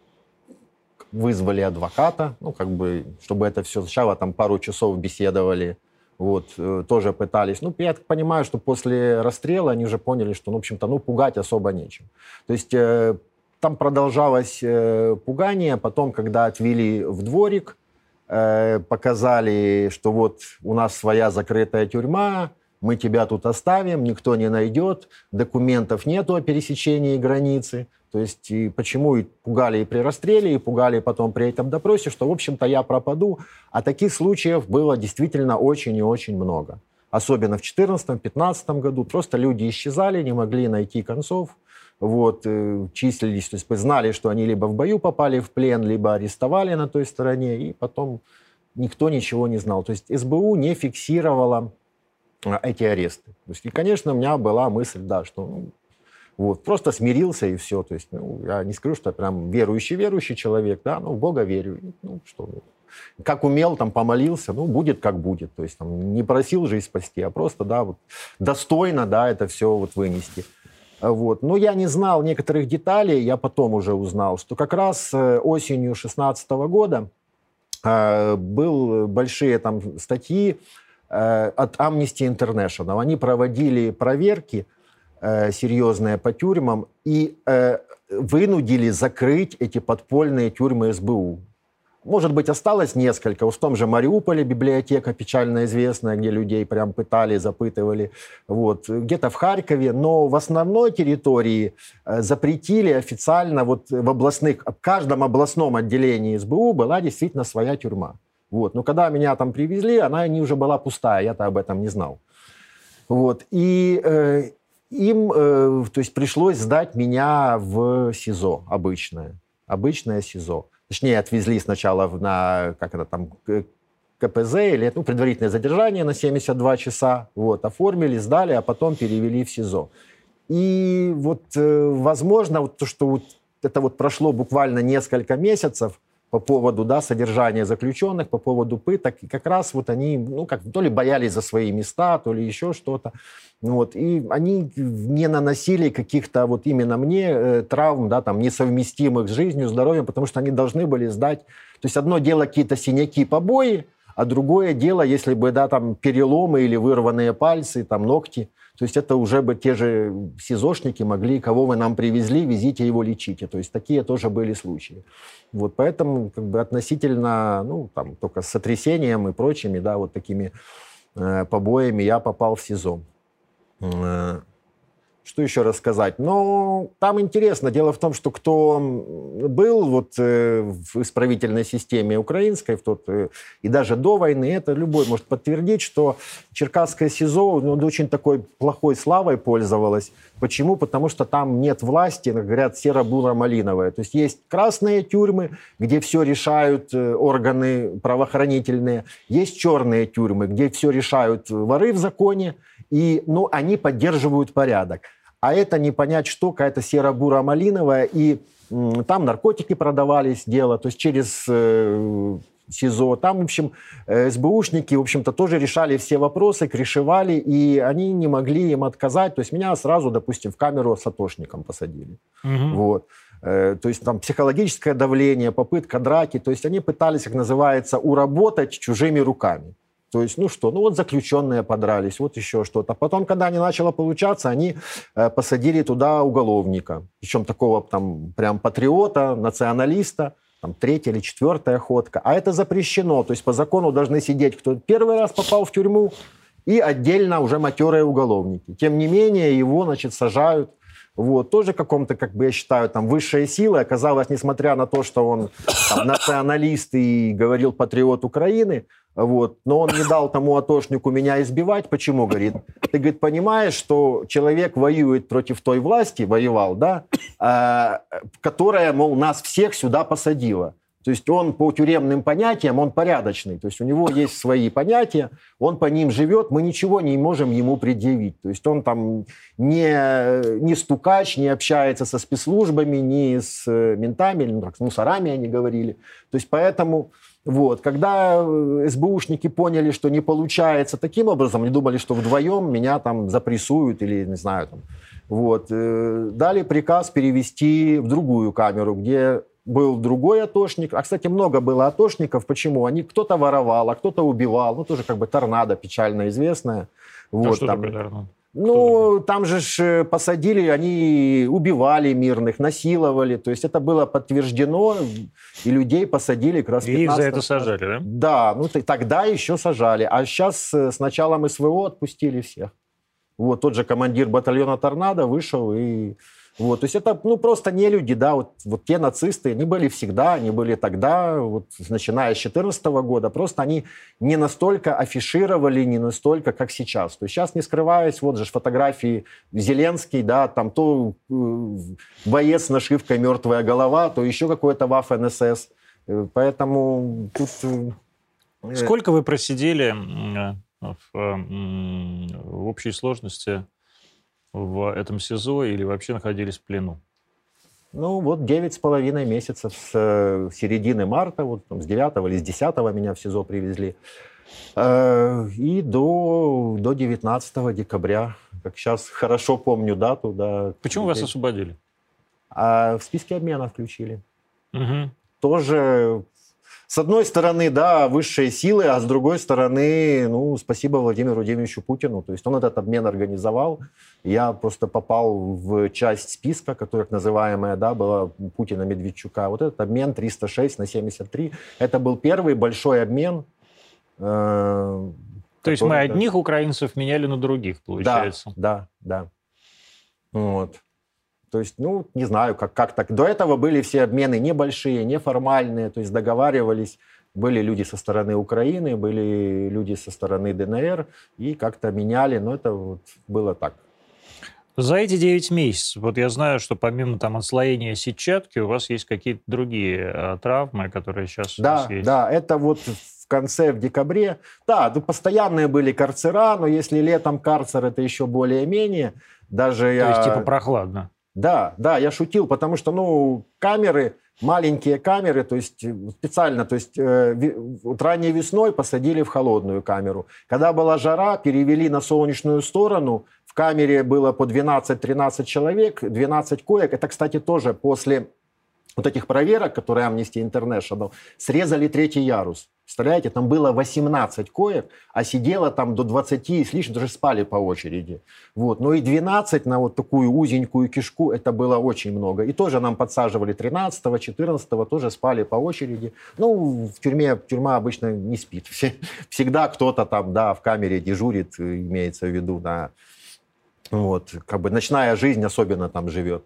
вызвали адвоката, ну, как бы, чтобы это все сначала там пару часов беседовали, вот, э, тоже пытались. Ну, я так понимаю, что после расстрела они уже поняли, что, ну, в общем-то, ну, пугать особо нечем. То есть э, там продолжалось э, пугание, потом, когда отвели в дворик, Э, показали, что вот у нас своя закрытая тюрьма, мы тебя тут оставим, никто не найдет, документов нету о пересечении границы. То есть и почему и пугали и при расстреле, и пугали потом при этом допросе, что, в общем-то, я пропаду. А таких случаев было действительно очень и очень много. Особенно в 2014-2015 году. Просто люди исчезали, не могли найти концов вот, э, числились, то есть знали, что они либо в бою попали в плен, либо арестовали на той стороне, и потом никто ничего не знал. То есть СБУ не фиксировала эти аресты. То есть, и, конечно, у меня была мысль, да, что ну, вот, просто смирился и все. То есть, ну, я не скажу, что я прям верующий-верующий человек, да, но в Бога верю. Ну, что, как умел, там, помолился, ну, будет как будет. То есть, там, не просил жизнь спасти, а просто, да, вот, достойно, да, это все вот вынести. Вот. Но я не знал некоторых деталей, я потом уже узнал, что как раз э, осенью 2016 года э, был большие там статьи э, от Amnesty International. Они проводили проверки э, серьезные по тюрьмам и э, вынудили закрыть эти подпольные тюрьмы СБУ. Может быть, осталось несколько. В том же Мариуполе библиотека печально известная, где людей прям пытали, запытывали. Вот. Где-то в Харькове. Но в основной территории э, запретили официально вот в областных, в каждом областном отделении СБУ была действительно своя тюрьма. Вот. Но когда меня там привезли, она не уже была пустая, я-то об этом не знал. Вот. И э, им э, то есть пришлось сдать меня в СИЗО обычное. Обычное СИЗО. Точнее, отвезли сначала на, как это там, КПЗ или ну, предварительное задержание на 72 часа, вот, оформили, сдали, а потом перевели в СИЗО. И вот, э, возможно, вот то, что вот это вот прошло буквально несколько месяцев по поводу да, содержания заключенных, по поводу пыток, и как раз вот они, ну, как то ли боялись за свои места, то ли еще что-то. Вот, и они не наносили каких-то вот именно мне э, травм, да, там, несовместимых с жизнью, здоровьем, потому что они должны были сдать. То есть одно дело какие-то синяки, побои, а другое дело, если бы, да, там, переломы или вырванные пальцы, там, ногти. То есть это уже бы те же СИЗОшники могли, кого вы нам привезли, везите его, лечите. То есть такие тоже были случаи. Вот поэтому как бы относительно, ну, там, только с сотрясением и прочими, да, вот такими э, побоями я попал в СИЗО. Э, что еще рассказать? Ну, там интересно. Дело в том, что кто был вот э, в исправительной системе украинской в тот, э, и даже до войны, это любой может подтвердить, что Черкасское СИЗО ну, очень такой плохой славой пользовалось. Почему? Потому что там нет власти, говорят, серо-буро-малиновая. То есть есть красные тюрьмы, где все решают э, органы правоохранительные. Есть черные тюрьмы, где все решают воры в законе. И ну, они поддерживают порядок а это не понять что, какая-то серо-буро-малиновая, и там наркотики продавались, дело, то есть через э, СИЗО. Там, в общем, э, СБУшники, в общем-то, тоже решали все вопросы, крышевали, и они не могли им отказать. То есть меня сразу, допустим, в камеру с атошником посадили. Угу. Вот. Э, то есть там психологическое давление, попытка драки. То есть они пытались, как называется, уработать чужими руками. То есть, ну что, ну вот заключенные подрались, вот еще что-то. Потом, когда не начало получаться, они э, посадили туда уголовника. Причем такого там прям патриота, националиста, там третья или четвертая ходка. А это запрещено. То есть по закону должны сидеть, кто первый раз попал в тюрьму, и отдельно уже матерые уголовники. Тем не менее, его, значит, сажают вот, тоже каком-то, как бы я считаю, там, высшая сила. Оказалось, несмотря на то, что он там, националист и говорил патриот Украины, вот, но он не дал тому атошнику меня избивать. Почему, говорит? Ты, говорит, понимаешь, что человек воюет против той власти, воевал, да, э, которая, мол, нас всех сюда посадила. То есть он по тюремным понятиям, он порядочный. То есть у него есть свои понятия, он по ним живет, мы ничего не можем ему предъявить. То есть он там не, не стукач, не общается со спецслужбами, не с э, ментами, ну, как с мусорами они говорили. То есть поэтому... Вот. Когда э, СБУшники поняли, что не получается таким образом, они думали, что вдвоем меня там запрессуют или, не знаю, там, вот, э, дали приказ перевести в другую камеру, где был другой атошник. А, кстати, много было атошников. Почему? Они кто-то воровал, а кто-то убивал. Ну, тоже как бы торнадо печально известная. Вот, а что там... такое торнадо? Ну, там же ж э, посадили, они убивали мирных, насиловали. То есть это было подтверждено, и людей посадили как раз И их за это сажали, да? Да, ну тогда еще сажали. А сейчас э, с началом СВО отпустили всех. Вот тот же командир батальона «Торнадо» вышел и вот, то есть это ну, просто не люди, да, вот, вот те нацисты, они были всегда, они были тогда, вот, начиная с 2014 года, просто они не настолько афишировали, не настолько, как сейчас. То есть сейчас, не скрываясь, вот же фотографии Зеленский, да, там то э, боец с нашивкой «Мертвая голова», то еще какой-то ВАФ НСС. Э, поэтому тут... Э, Сколько вы просидели э, в, в общей сложности в этом СИЗО или вообще находились в плену? Ну, вот девять с половиной месяцев с э, середины марта, вот там, с 9 или с 10 меня в СИЗО привезли, э, и до, до 19 декабря, как сейчас хорошо помню дату. Да, Почему вас освободили? А в списке обмена включили. Угу. Тоже с одной стороны, да, высшие силы, а с другой стороны, ну, спасибо Владимиру Владимировичу Путину. То есть он этот обмен организовал. Я просто попал в часть списка, которая называемая, да, была Путина Медведчука. Вот этот обмен 306 на 73. Это был первый большой обмен. Э, То есть мы одних украинцев меняли на других, получается? Да, да, да. Вот. То есть, ну, не знаю, как, как так. До этого были все обмены небольшие, неформальные, то есть договаривались. Были люди со стороны Украины, были люди со стороны ДНР, и как-то меняли, но это вот было так. За эти 9 месяцев, вот я знаю, что помимо там отслоения сетчатки, у вас есть какие-то другие э, травмы, которые сейчас да, у вас есть. Да, это вот в конце, в декабре. Да, ну, постоянные были карцера, но если летом карцер, это еще более-менее. Даже То я... есть типа прохладно? Да, да, я шутил, потому что, ну, камеры, маленькие камеры, то есть э, специально, то есть э, вот ранней весной посадили в холодную камеру. Когда была жара, перевели на солнечную сторону, в камере было по 12-13 человек, 12 коек. Это, кстати, тоже после вот этих проверок, которые Amnesty International, срезали третий ярус. Представляете, там было 18 коек, а сидело там до 20 и с лишним, даже спали по очереди. Вот. Но и 12 на вот такую узенькую кишку, это было очень много. И тоже нам подсаживали 13 14 тоже спали по очереди. Ну, в тюрьме, тюрьма обычно не спит. <laughs> Всегда кто-то там, да, в камере дежурит, имеется в виду, да. Вот, как бы ночная жизнь особенно там живет.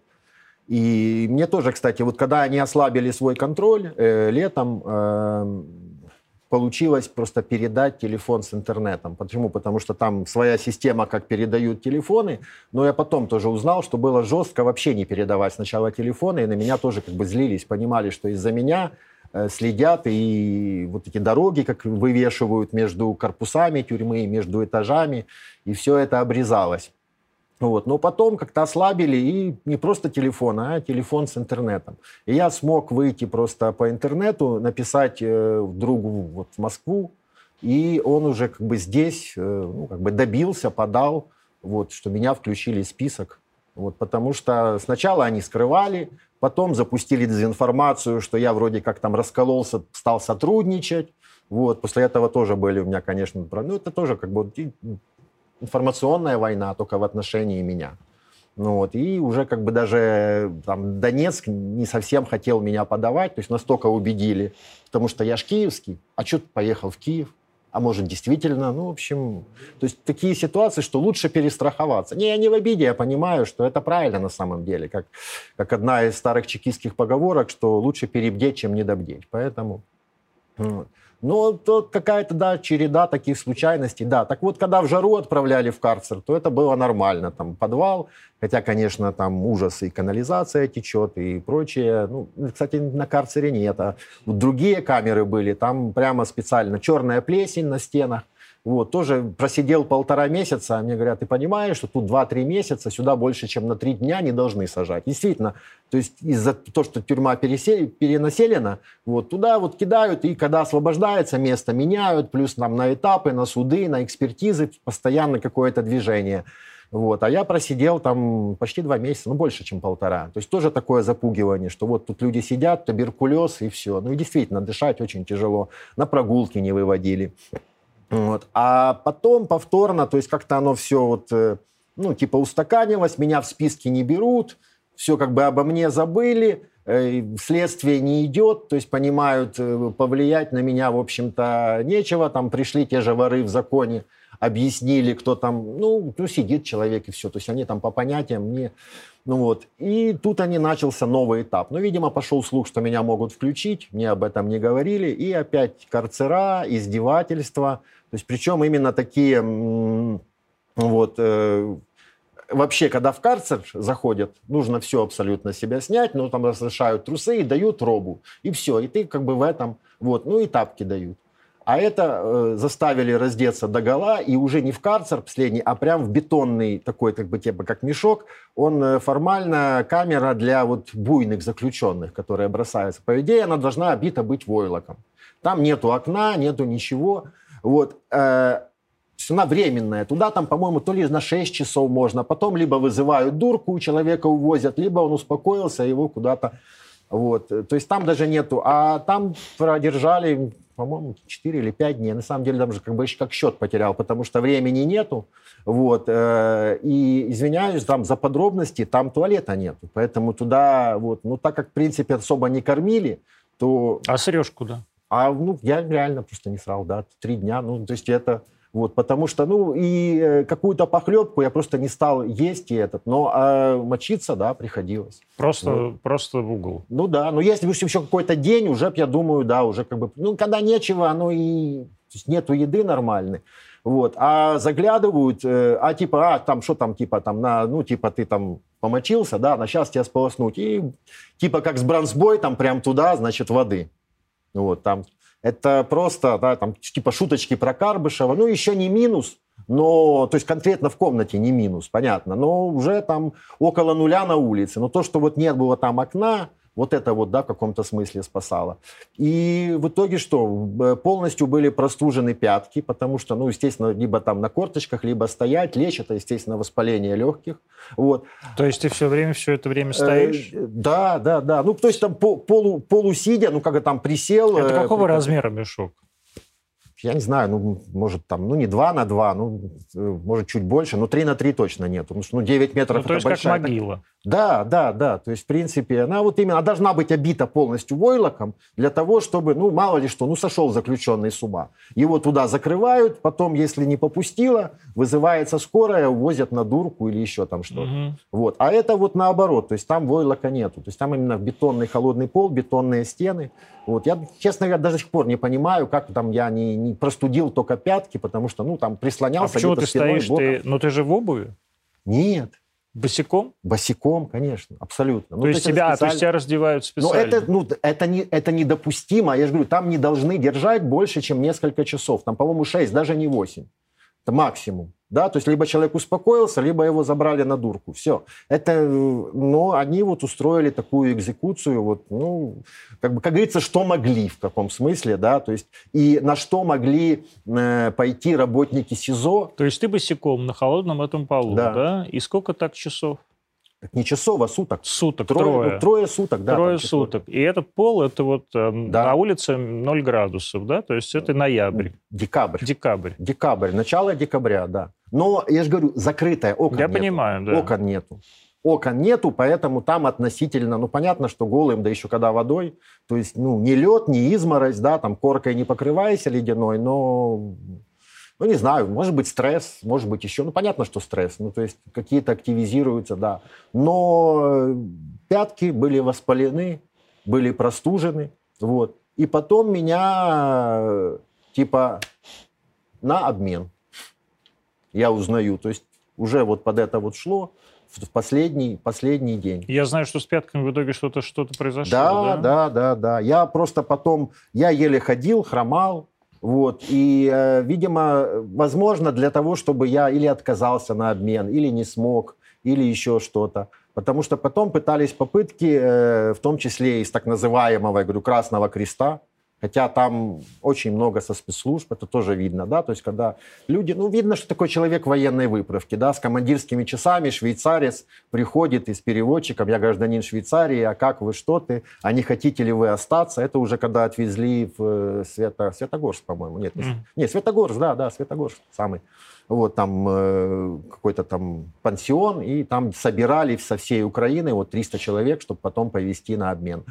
И мне тоже, кстати, вот когда они ослабили свой контроль э, летом, э, получилось просто передать телефон с интернетом. Почему? Потому что там своя система, как передают телефоны, но я потом тоже узнал, что было жестко вообще не передавать сначала телефоны, и на меня тоже как бы злились, понимали, что из-за меня э, следят, и вот эти дороги, как вывешивают между корпусами тюрьмы, между этажами, и все это обрезалось. Вот. Но потом как-то ослабили, и не просто телефон, а телефон с интернетом. И я смог выйти просто по интернету, написать э, другу вот, в Москву, и он уже как бы здесь э, ну, как бы добился, подал, вот, что меня включили в список. Вот, потому что сначала они скрывали, потом запустили дезинформацию, что я вроде как там раскололся, стал сотрудничать. Вот, после этого тоже были у меня, конечно, ну, это тоже как бы информационная война только в отношении меня. Ну вот, и уже как бы даже там, Донецк не совсем хотел меня подавать, то есть настолько убедили, потому что я ж киевский, а что ты поехал в Киев? А может, действительно, ну, в общем, то есть такие ситуации, что лучше перестраховаться. Не, я не в обиде, я понимаю, что это правильно на самом деле, как, как одна из старых чекистских поговорок, что лучше перебдеть, чем недобдеть. Поэтому... Вот. Ну, то какая-то, да, череда таких случайностей, да. Так вот, когда в жару отправляли в карцер, то это было нормально, там, подвал, хотя, конечно, там ужас и канализация течет и прочее. Ну, кстати, на карцере нет, а другие камеры были, там прямо специально черная плесень на стенах, вот, тоже просидел полтора месяца, а мне говорят, ты понимаешь, что тут 2-3 месяца, сюда больше, чем на 3 дня не должны сажать. Действительно, то есть из-за того, что тюрьма пересел... перенаселена, вот, туда вот кидают, и когда освобождается место, меняют, плюс нам на этапы, на суды, на экспертизы, постоянно какое-то движение. Вот. А я просидел там почти два месяца, ну, больше, чем полтора. То есть тоже такое запугивание, что вот тут люди сидят, туберкулез и все. Ну, и действительно, дышать очень тяжело. На прогулки не выводили. Вот. А потом повторно, то есть как-то оно все вот, э, ну, типа устаканилось, меня в списке не берут, все как бы обо мне забыли, э, следствие не идет, то есть понимают, э, повлиять на меня, в общем-то, нечего, там пришли те же воры в законе, объяснили, кто там, ну, ну, сидит человек и все, то есть они там по понятиям не... Ну вот, и тут они начался новый этап. Ну, видимо, пошел слух, что меня могут включить, мне об этом не говорили, и опять карцера, издевательства, то есть причем именно такие вот э, вообще, когда в карцер заходят, нужно все абсолютно себя снять, но там разрешают трусы и дают робу, и все, и ты как бы в этом, вот, ну и тапки дают. А это э, заставили раздеться до гола, и уже не в карцер последний, а прям в бетонный такой, как бы, типа, как мешок. Он э, формально камера для вот буйных заключенных, которые бросаются. По идее, она должна обита быть войлоком. Там нету окна, нету ничего. Вот. Э, она временная. Туда там, по-моему, то ли на 6 часов можно. Потом либо вызывают дурку, человека увозят, либо он успокоился, его куда-то... Вот. То есть там даже нету. А там продержали, по-моему, 4 или 5 дней. На самом деле, там же как бы еще как счет потерял, потому что времени нету. Вот. Э, и, извиняюсь, там за подробности, там туалета нету. Поэтому туда, вот, ну, так как, в принципе, особо не кормили, то... А срешь куда? А ну, я реально просто не срал, да, три дня. Ну, то есть это... Вот, потому что, ну, и э, какую-то похлебку я просто не стал есть и этот, но а мочиться, да, приходилось. Просто, ну, просто в угол. Ну да, но если бы еще какой-то день, уже, я думаю, да, уже как бы, ну, когда нечего, ну и то есть нету еды нормальной, вот, а заглядывают, э, а типа, а там, что там, типа, там, на, ну, типа, ты там помочился, да, на сейчас тебя сполоснуть, и типа как с бронзбой, там, прям туда, значит, воды. Вот, там это просто, да, там, типа шуточки про Карбышева, ну, еще не минус, но, то есть конкретно в комнате не минус, понятно, но уже там около нуля на улице. Но то, что вот нет было там окна, Вот это вот, да, в каком-то смысле спасало. И в итоге что? Полностью были простужены пятки, потому что, ну, естественно, либо там на корточках, либо стоять, лечь, это, естественно, воспаление легких. Вот. То есть ты все время, все это время стоишь? Э, да, да, да. Ну, то есть там полу, полусидя, ну, как там присел. Это какого э, размера мешок? Я не знаю, ну, может, там, ну, не 2 на 2, ну, э, может, чуть больше, но 3 на 3 точно нет. Потому что, ну, 9 метров ну, то есть большая, как могила. Да, да, да. То есть, в принципе, она вот именно, она должна быть обита полностью войлоком для того, чтобы, ну, мало ли что, ну, сошел заключенный с ума. Его туда закрывают, потом, если не попустило, вызывается скорая, увозят на дурку или еще там что-то. Угу. Вот. А это вот наоборот, то есть там войлока нету. То есть там именно бетонный холодный пол, бетонные стены. Вот. Я, честно говоря, до сих пор не понимаю, как там я не, не простудил только пятки, потому что, ну, там прислонялся а почему ты стоишь? Ты, ну, ты же в обуви? Нет. Босиком? Босиком, конечно, абсолютно. Ну, то, есть тебя, специально... то есть тебя раздевают специально? Ну, это, ну, это, не, это недопустимо. Я же говорю, там не должны держать больше, чем несколько часов. Там, по-моему, 6, даже не 8. Это максимум. Да, то есть либо человек успокоился, либо его забрали на дурку. Все. Это, но они вот устроили такую экзекуцию, вот, ну, как бы, как говорится, что могли в каком смысле, да, то есть и на что могли э, пойти работники СИЗО. То есть ты босиком на холодном этом полу, да? да? И сколько так часов? Не часов, а суток. Суток, трое. Трое, ну, трое суток, да. Трое суток. И этот пол, это вот э, да. на улице 0 градусов, да? То есть это ноябрь. Декабрь. Декабрь. Декабрь, начало декабря, да. Но, я же говорю, закрытое, окон Я нету. понимаю, да. Окон нету. Окон нету, поэтому там относительно, ну, понятно, что голым, да еще когда водой, то есть, ну, не лед, не изморозь, да, там коркой не покрывайся ледяной, но ну, не знаю, может быть стресс, может быть еще, ну, понятно, что стресс, ну, то есть какие-то активизируются, да. Но пятки были воспалены, были простужены, вот. И потом меня, типа, на обмен я узнаю, то есть уже вот под это вот шло, в последний, последний день. Я знаю, что с пятками в итоге что-то что произошло. Да, да, да, да, да. Я просто потом, я еле ходил, хромал, вот. И, э, видимо, возможно, для того, чтобы я или отказался на обмен, или не смог, или еще что-то. Потому что потом пытались попытки, э, в том числе из так называемого, я говорю, Красного Креста, Хотя там очень много со спецслужб, это тоже видно, да, то есть когда люди, ну, видно, что такой человек военной выправки, да, с командирскими часами, швейцарец приходит и с переводчиком, я гражданин Швейцарии, а как вы, что ты, а не хотите ли вы остаться, это уже когда отвезли в э, Свято, Светогорск, по-моему, нет, mm. нет, Светогорск, да, да, Светогорск самый, вот там э, какой-то там пансион, и там собирали со всей Украины вот 300 человек, чтобы потом повезти на обмен.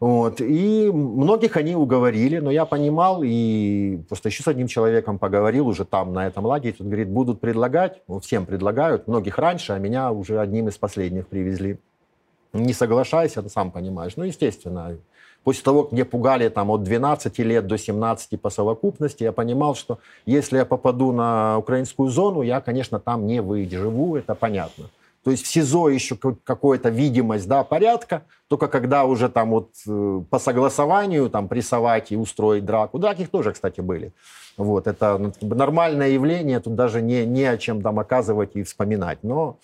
Вот. И многих они уговорили, но я понимал и просто еще с одним человеком поговорил уже там, на этом лагере. Он говорит, будут предлагать, ну, всем предлагают, многих раньше, а меня уже одним из последних привезли. Не соглашайся, ты сам понимаешь. Ну, естественно, после того, как мне пугали там от 12 лет до 17 по совокупности, я понимал, что если я попаду на украинскую зону, я, конечно, там не выживу, это понятно. То есть в СИЗО еще какая-то видимость да, порядка, только когда уже там вот э, по согласованию там прессовать и устроить драку. Драких тоже, кстати, были. Вот, это нормальное явление, тут даже не, не о чем там оказывать и вспоминать. Но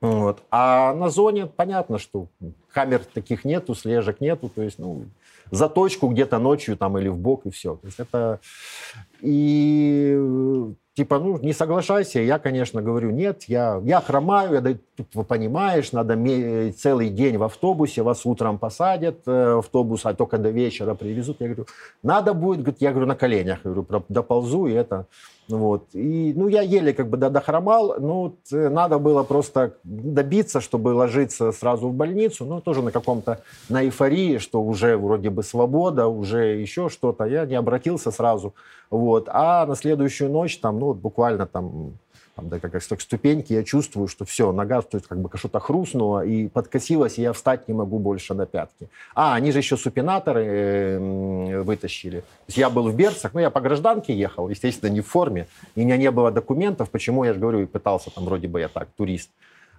вот. А на зоне понятно, что камер таких нету, слежек нету, то есть, ну, заточку где-то ночью там или в бок и все. То есть это... И типа, ну, не соглашайся. Я, конечно, говорю, нет, я, я хромаю, я, ты понимаешь, надо целый день в автобусе, вас утром посадят, э, автобус, а только до вечера привезут. Я говорю, надо будет, я говорю, на коленях, я говорю, доползу, и это... Вот. И, ну, я еле как бы дохромал, ну, надо было просто добиться, чтобы ложиться сразу в больницу, ну, тоже на каком-то, на эйфории, что уже вроде бы свобода, уже еще что-то. Я не обратился сразу, вот. А на следующую ночь, там, ну, вот буквально там там, да, как, как ступеньки, я чувствую, что все, нога то есть, как бы что-то хрустнула и подкосилась, и я встать не могу больше на пятки. А, они же еще супинаторы э, вытащили. То есть я был в берцах, ну, я по гражданке ехал, естественно, не в форме, и у меня не было документов, почему, я же говорю, и пытался, там, вроде бы я так, турист.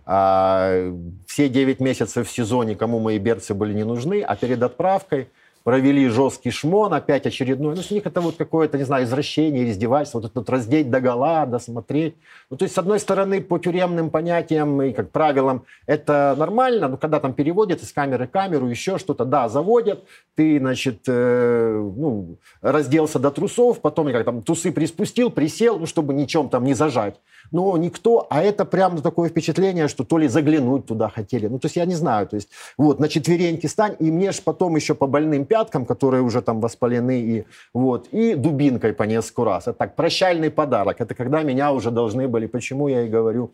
А, все 9 месяцев в сезоне, кому мои берцы были не нужны, а перед отправкой провели жесткий шмон, опять очередной. Ну, с них это вот какое-то, не знаю, извращение, издевательство, вот это вот раздеть до гола, досмотреть. Ну, то есть, с одной стороны, по тюремным понятиям и как правилам это нормально, но когда там переводят из камеры камеру, еще что-то, да, заводят, ты, значит, э, ну, разделся до трусов, потом как там трусы приспустил, присел, ну, чтобы ничем там не зажать. Но никто, а это прям такое впечатление, что то ли заглянуть туда хотели. Ну, то есть я не знаю, то есть вот на четвереньки стань, и мне ж потом еще по больным пяткам, которые уже там воспалены, и вот, и дубинкой по несколько раз. Это так, прощальный подарок. Это когда меня уже должны были, почему я и говорю,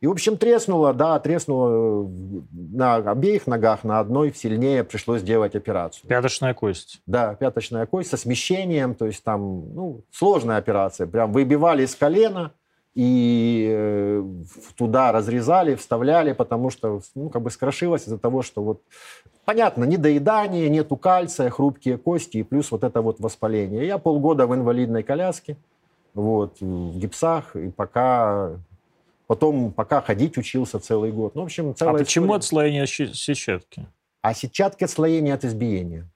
и, в общем, треснуло, да, треснуло на обеих ногах, на одной сильнее пришлось делать операцию. Пяточная кость. Да, пяточная кость со смещением, то есть там, ну, сложная операция. Прям выбивали из колена и э, туда разрезали, вставляли, потому что, ну, как бы скрошилось из-за того, что вот, понятно, недоедание, нету кальция, хрупкие кости, и плюс вот это вот воспаление. Я полгода в инвалидной коляске, вот, в гипсах, и пока Потом пока ходить учился целый год. Ну, в общем, целая А почему отслоение сетчатки? А сетчатки отслоение от избиения.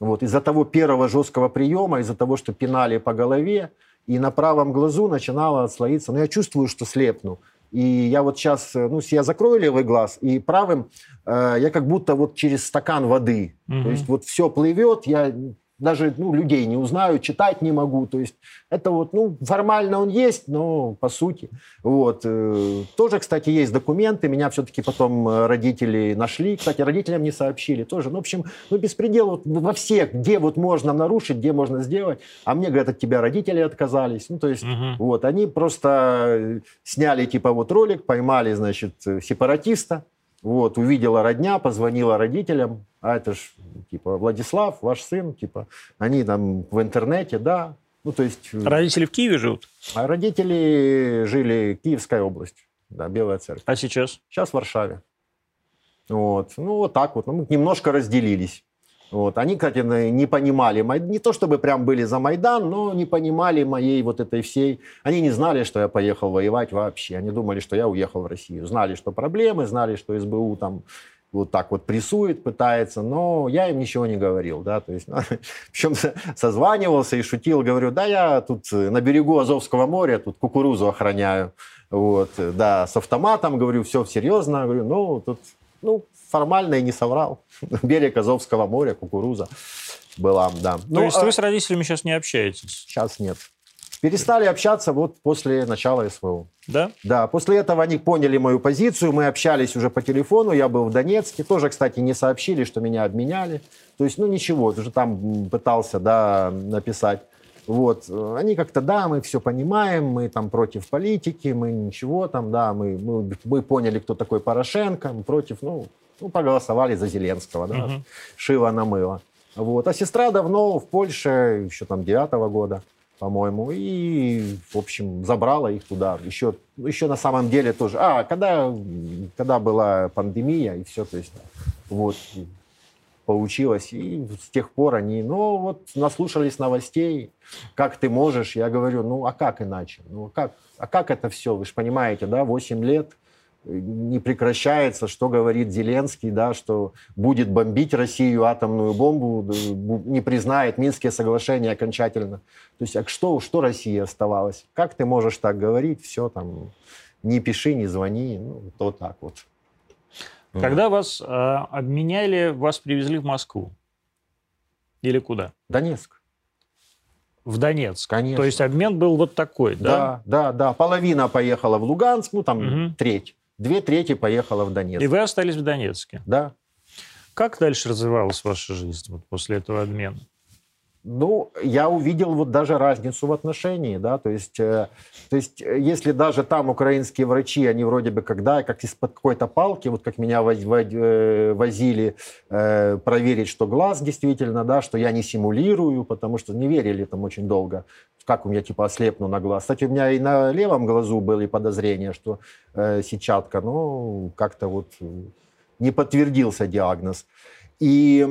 Вот, из-за того первого жесткого приема, из-за того, что пинали по голове, и на правом глазу начинало отслоиться. Но я чувствую, что слепну. И я вот сейчас, ну, я закрою левый глаз, и правым э, я как будто вот через стакан воды. Угу. То есть вот все плывет, я даже ну, людей не узнаю, читать не могу. То есть это вот, ну, формально он есть, но по сути. Вот. Э, тоже, кстати, есть документы. Меня все-таки потом э, родители нашли. Кстати, родителям не сообщили тоже. Ну, в общем, ну, беспредел вот во всех, где вот можно нарушить, где можно сделать. А мне говорят, от тебя родители отказались. Ну, то есть, угу. вот, они просто сняли, типа, вот ролик, поймали, значит, сепаратиста, вот, увидела родня, позвонила родителям, а это ж, типа, Владислав, ваш сын, типа, они там в интернете, да. Ну, то есть... Э, родители в Киеве живут? А родители жили Киевская область, да, Белая Церковь. А сейчас? Сейчас в Варшаве. Вот, ну, вот так вот. Ну, мы немножко разделились. Вот. Они, кстати, не понимали, не то чтобы прям были за Майдан, но не понимали моей вот этой всей... Они не знали, что я поехал воевать вообще. Они думали, что я уехал в Россию. Знали, что проблемы, знали, что СБУ там вот так вот прессует, пытается, но я им ничего не говорил, да, то есть, <laughs> причем созванивался и шутил, говорю, да, я тут на берегу Азовского моря, тут кукурузу охраняю, вот, да, с автоматом, говорю, все серьезно, говорю, ну, тут, ну, формально и не соврал. <laughs> Берег Азовского моря, кукуруза была, да. То ну, есть а... вы с родителями сейчас не общаетесь? Сейчас нет. Перестали общаться вот после начала СВО. Да? Да. После этого они поняли мою позицию, мы общались уже по телефону, я был в Донецке. Тоже, кстати, не сообщили, что меня обменяли. То есть, ну ничего, уже там пытался, да, написать. Вот. Они как-то, да, мы все понимаем, мы там против политики, мы ничего там, да, мы, мы, мы поняли, кто такой Порошенко, мы против, ну, ну, поголосовали за Зеленского, да, угу. шило на мыло. Вот. А сестра давно в Польше, еще там девятого года, по-моему, и, в общем, забрала их туда. Еще, еще на самом деле тоже. А, когда, когда была пандемия и все, то есть, вот, получилось. И с тех пор они, ну, вот, наслушались новостей, как ты можешь. Я говорю, ну, а как иначе? Ну, а как, а как это все? Вы же понимаете, да, 8 лет – не прекращается, что говорит Зеленский, да, что будет бомбить Россию атомную бомбу, не признает Минские соглашения окончательно. То есть, а что, что России оставалось? Как ты можешь так говорить? Все там, не пиши, не звони, ну, то так вот. Когда вас э, обменяли, вас привезли в Москву? Или куда? Донецк. В Донецк. Конечно. То есть обмен был вот такой, да? Да, да, да. Половина поехала в Луганск, ну там угу. треть. Две трети поехала в Донецк. И вы остались в Донецке? Да. Как дальше развивалась ваша жизнь вот после этого обмена? Ну, я увидел вот даже разницу в отношении, да, то есть, э, то есть, э, если даже там украинские врачи, они вроде бы когда, как из-под какой-то палки, вот как меня воз, э, возили э, проверить, что глаз действительно, да, что я не симулирую, потому что не верили там очень долго, как у меня типа ослепну на глаз. Кстати, у меня и на левом глазу были подозрения, что э, сетчатка, но как-то вот не подтвердился диагноз. И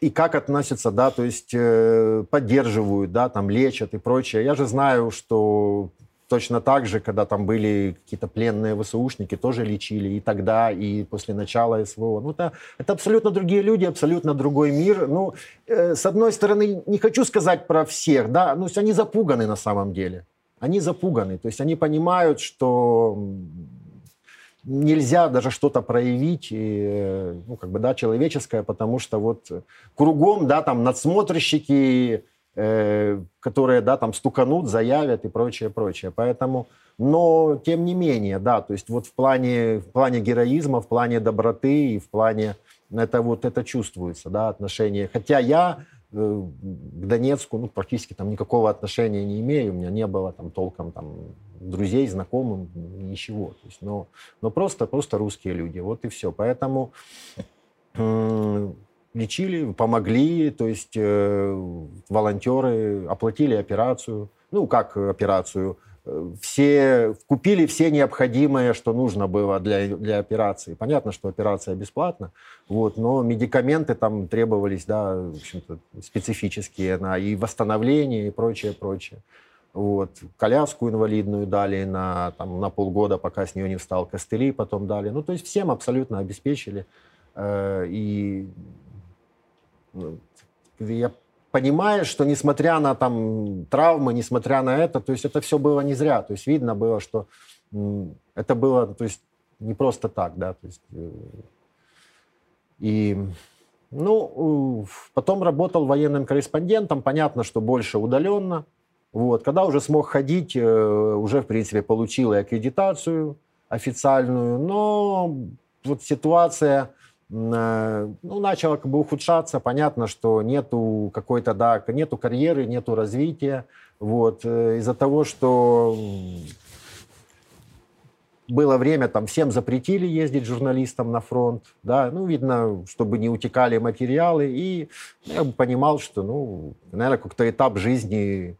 и как относятся, да, то есть э, поддерживают, да, там лечат и прочее. Я же знаю, что точно так же, когда там были какие-то пленные ВСУшники, тоже лечили и тогда, и после начала СВО. Ну, это, это абсолютно другие люди, абсолютно другой мир. Ну, э, с одной стороны, не хочу сказать про всех, да, ну, они запуганы на самом деле. Они запуганы, то есть они понимают, что нельзя даже что-то проявить, и, ну, как бы, да, человеческое, потому что вот кругом, да, там надсмотрщики, э, которые, да, там стуканут, заявят и прочее, прочее. Поэтому, но тем не менее, да, то есть вот в плане, в плане героизма, в плане доброты и в плане, это вот это чувствуется, да, отношение. Хотя я э, к Донецку, ну, практически там никакого отношения не имею, у меня не было там толком там друзей, знакомых, ничего. То есть, но, но просто, просто русские люди, вот и все. Поэтому лечили, помогли, то есть э, волонтеры оплатили операцию. Ну, как операцию? Все купили все необходимое, что нужно было для, для операции. Понятно, что операция бесплатна, вот, но медикаменты там требовались, да, в общем-то, специфические на и восстановление и прочее, прочее. Вот. Коляску инвалидную дали на, там, на полгода, пока с нее не встал костыли, потом дали. Ну, то есть всем абсолютно обеспечили. Э, и ну, я понимаю, что несмотря на там травмы, несмотря на это, то есть это все было не зря. То есть видно было, что это было, то есть не просто так, да, то есть э, и ну, потом работал военным корреспондентом, понятно, что больше удаленно, вот. Когда уже смог ходить, э, уже, в принципе, получил и аккредитацию официальную, но вот ситуация э, ну, начала как бы ухудшаться. Понятно, что нету какой-то, да, нету карьеры, нету развития. Вот. Э, из-за того, что было время, там всем запретили ездить журналистам на фронт, да, ну, видно, чтобы не утекали материалы, и я бы понимал, что, ну, наверное, какой-то этап жизни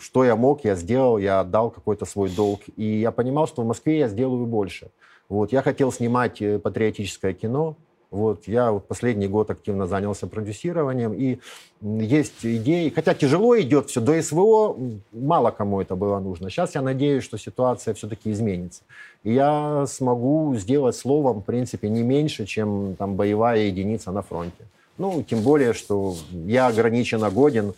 что я мог, я сделал, я отдал какой-то свой долг. И я понимал, что в Москве я сделаю больше. Вот, я хотел снимать э, патриотическое кино. Вот, я последний год активно занялся продюсированием, и есть идеи, хотя тяжело идет все, до СВО мало кому это было нужно. Сейчас я надеюсь, что ситуация все-таки изменится. И я смогу сделать словом, в принципе, не меньше, чем там боевая единица на фронте. Ну, тем более, что я ограниченно годен.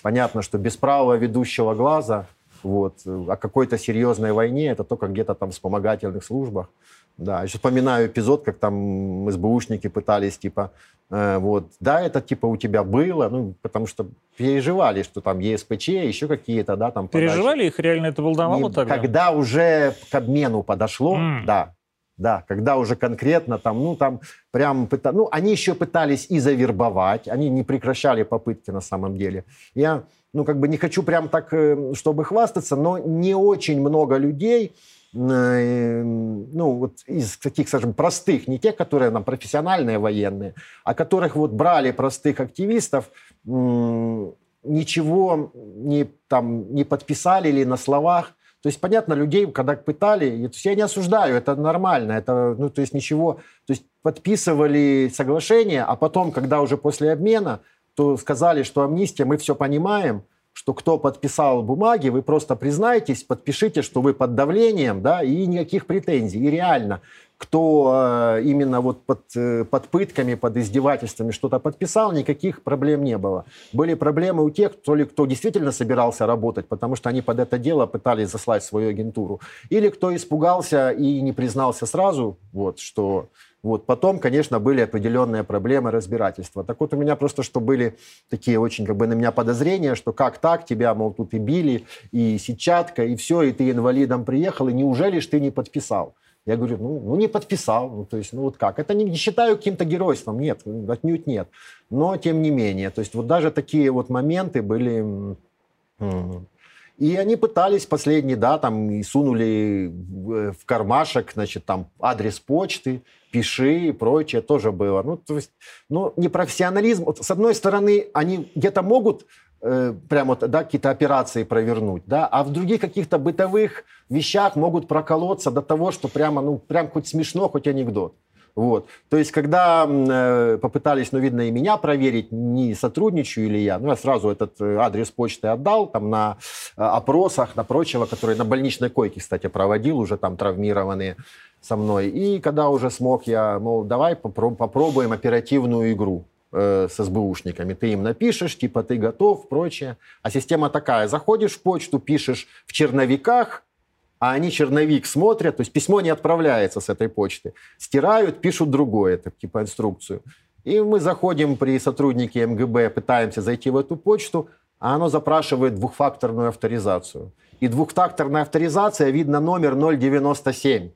Понятно, что без правого ведущего глаза вот, о какой-то серьезной войне это только где-то там в вспомогательных службах. Да, еще вспоминаю эпизод, как там СБУшники пытались, типа, э, вот, да, это типа у тебя было, ну, потому что переживали, что там ЕСПЧ, еще какие-то, да, там... Переживали, подачи. их реально это волновало И, тогда? Когда уже к обмену подошло, mm. да, да, когда уже конкретно там, ну, там прям, пыта... ну, они еще пытались и завербовать, они не прекращали попытки на самом деле. Я, ну, как бы не хочу прям так, э, чтобы хвастаться, но не очень много людей, э, ну, вот из таких, скажем, простых, не тех, которые нам профессиональные военные, а которых вот брали простых активистов, ничего не, там, не подписали или на словах, то есть, понятно, людей, когда пытали, то есть я не осуждаю, это нормально, это, ну, то есть ничего, то есть подписывали соглашение, а потом, когда уже после обмена, то сказали, что амнистия, мы все понимаем, что кто подписал бумаги, вы просто признаетесь, подпишите, что вы под давлением, да, и никаких претензий. И реально, кто э, именно вот под, э, под пытками, под издевательствами что-то подписал, никаких проблем не было. Были проблемы у тех, кто, ли, кто действительно собирался работать, потому что они под это дело пытались заслать свою агентуру, или кто испугался и не признался сразу, вот, что вот. Потом, конечно, были определенные проблемы разбирательства. Так вот, у меня просто что были такие очень как бы на меня подозрения, что как так, тебя, мол, тут и били, и сетчатка, и все, и ты инвалидом приехал, и неужели ж ты не подписал? Я говорю, ну, ну не подписал, ну, то есть, ну вот как. Это не, не считаю каким-то геройством, нет, отнюдь нет. Но тем не менее, то есть вот даже такие вот моменты были... И они пытались последний, да, там, и сунули в кармашек, значит, там, адрес почты, пиши и прочее тоже было. Ну, то есть, ну, непрофессионализм. Вот, с одной стороны, они где-то могут э, прямо вот, да, какие-то операции провернуть, да, а в других каких-то бытовых вещах могут проколоться до того, что прямо, ну, прям хоть смешно, хоть анекдот. Вот. То есть, когда э, попытались, ну, видно, и меня проверить, не сотрудничаю ли я, ну, я сразу этот э, адрес почты отдал, там, на э, опросах, на прочего, которые на больничной койке, кстати, проводил, уже там травмированные со мной. И когда уже смог, я, мол, давай попробуем оперативную игру э, с СБУшниками. Ты им напишешь, типа, ты готов, прочее. А система такая, заходишь в почту, пишешь в черновиках, а они черновик смотрят, то есть письмо не отправляется с этой почты. Стирают, пишут другое, это типа инструкцию. И мы заходим при сотруднике МГБ, пытаемся зайти в эту почту, а оно запрашивает двухфакторную авторизацию. И двухфакторная авторизация, видно номер 097.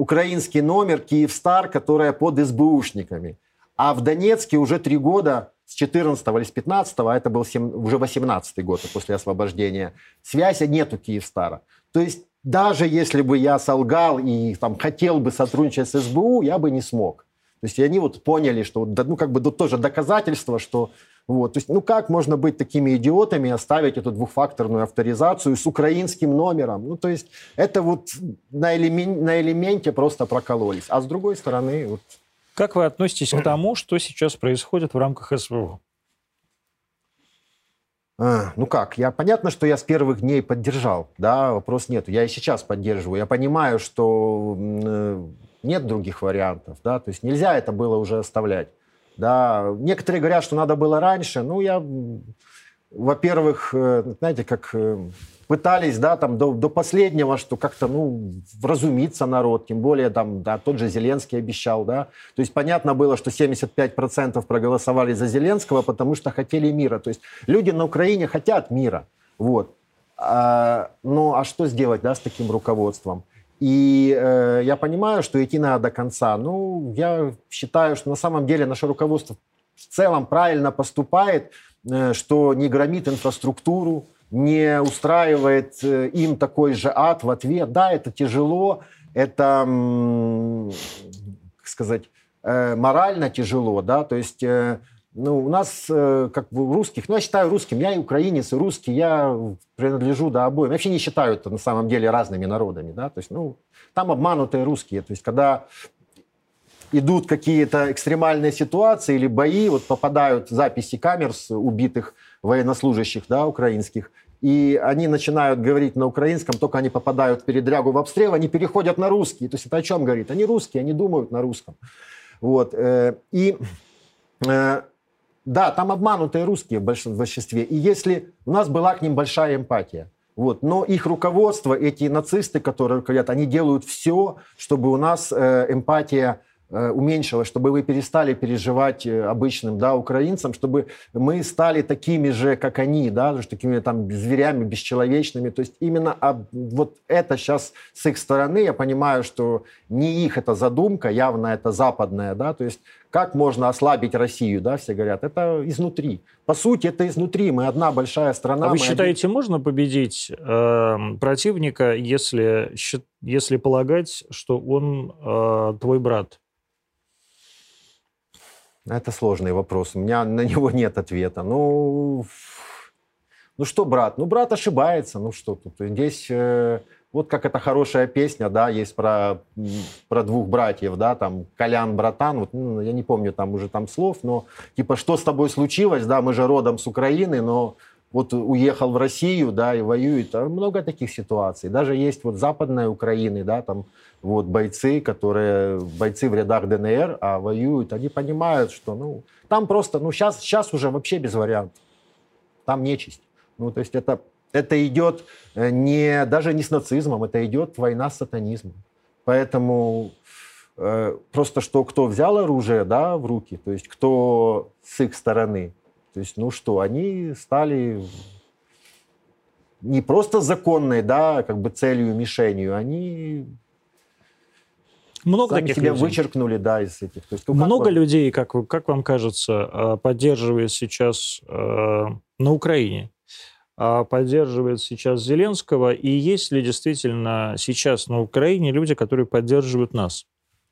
Украинский номер Киевстар, которая под СБУшниками. А в Донецке уже три года, с 14 или с 15, а это был 7, уже 18 год после освобождения, связи нету Киевстара. То есть даже если бы я солгал и там, хотел бы сотрудничать с СБУ, я бы не смог. То есть они вот поняли, что ну, как бы тоже доказательство, что вот, то есть, ну как можно быть такими идиотами и оставить эту двухфакторную авторизацию с украинским номером? Ну то есть это вот на, элемен, на элементе просто прокололись. А с другой стороны... Вот... Как вы относитесь к тому, что сейчас происходит в рамках СВО? А, ну как, я понятно, что я с первых дней поддержал, да, вопрос нет. Я и сейчас поддерживаю. Я понимаю, что э, нет других вариантов, да, то есть нельзя это было уже оставлять. Да, некоторые говорят, что надо было раньше. Ну, я, во-первых, э, знаете, как э, пытались, да, там до, до последнего, что как-то, ну, вразумиться народ, тем более там, да, тот же Зеленский обещал, да. То есть понятно было, что 75% проголосовали за Зеленского, потому что хотели мира. То есть люди на Украине хотят мира, вот. А, ну, а что сделать, да, с таким руководством? И э, я понимаю, что идти надо до конца. Ну, я считаю, что на самом деле наше руководство в целом правильно поступает, э, что не громит инфраструктуру, не устраивает э, им такой же ад в ответ. Да, это тяжело, это, как сказать, э, морально тяжело, да, то есть э, ну, у нас, как бы, русских, ну, я считаю русским, я и украинец, и русский, я принадлежу, да, обоим. Я вообще не считаю это на самом деле разными народами, да, то есть, ну, там обманутые русские, то есть, когда идут какие-то экстремальные ситуации или бои, вот попадают записи камер с убитых военнослужащих, да, украинских, и они начинают говорить на украинском, только они попадают передрягу в обстрел, они переходят на русский. То есть это о чем говорит? Они русские, они думают на русском. Вот. Э, и э, да, там обманутые русские в большинстве. И если у нас была к ним большая эмпатия, вот. Но их руководство, эти нацисты, которые говорят, они делают все, чтобы у нас э, эмпатия уменьшилось, чтобы вы перестали переживать э, обычным да, украинцам, чтобы мы стали такими же, как они, да, такими там зверями бесчеловечными. То есть именно об, вот это сейчас с их стороны, я понимаю, что не их это задумка, явно это западная, да, то есть как можно ослабить Россию, да, все говорят, это изнутри. По сути, это изнутри, мы одна большая страна. А вы считаете, один... можно победить э, противника, если, если полагать, что он э, твой брат? Это сложный вопрос. У меня <laughs> на него нет ответа. Ну, ну что, брат? Ну, брат ошибается. Ну что тут? Здесь э, вот как эта хорошая песня, да, есть про, про двух братьев, да, там, Колян, братан, вот, ну, я не помню там уже там слов, но типа, что с тобой случилось, да, мы же родом с Украины, но вот уехал в Россию, да, и воюет. А много таких ситуаций. Даже есть вот западная Украина, да, там вот бойцы, которые, бойцы в рядах ДНР, а воюют, они понимают, что, ну, там просто, ну, сейчас, сейчас уже вообще без вариантов. Там нечисть. Ну, то есть это, это идет э, не, даже не с нацизмом, это идет война с сатанизмом. Поэтому э, просто что, кто взял оружие, да, в руки, то есть кто с их стороны, то есть, ну что, они стали не просто законной, да, как бы целью, мишенью, они много Сами таких себя людей. вычеркнули, да, из этих. То есть, ну, Много вам... людей, как, как вам кажется, а, поддерживает сейчас э, на Украине, а, поддерживает сейчас Зеленского, и есть ли действительно сейчас на Украине люди, которые поддерживают нас?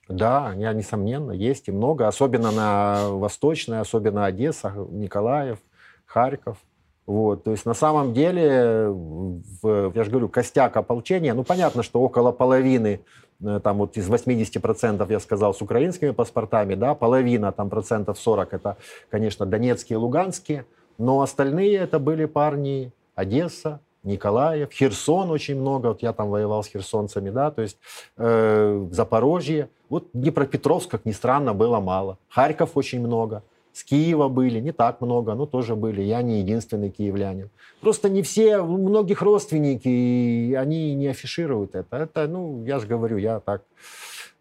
Да, несомненно, есть и много, особенно на Восточной, особенно Одесса, Николаев, Харьков. Вот, то есть на самом деле, в, я же говорю, костяк ополчения, ну понятно, что около половины э, там вот из 80% я сказал с украинскими паспортами, да, половина, там процентов 40 это, конечно, донецкие и луганские, но остальные это были парни Одесса, Николаев, Херсон очень много, вот я там воевал с херсонцами, да, то есть э, Запорожье, вот Днепропетровск, как ни странно, было мало, Харьков очень много, с Киева были, не так много, но тоже были. Я не единственный киевлянин. Просто не все, многих родственники, и они не афишируют это. Это, ну, я же говорю, я так,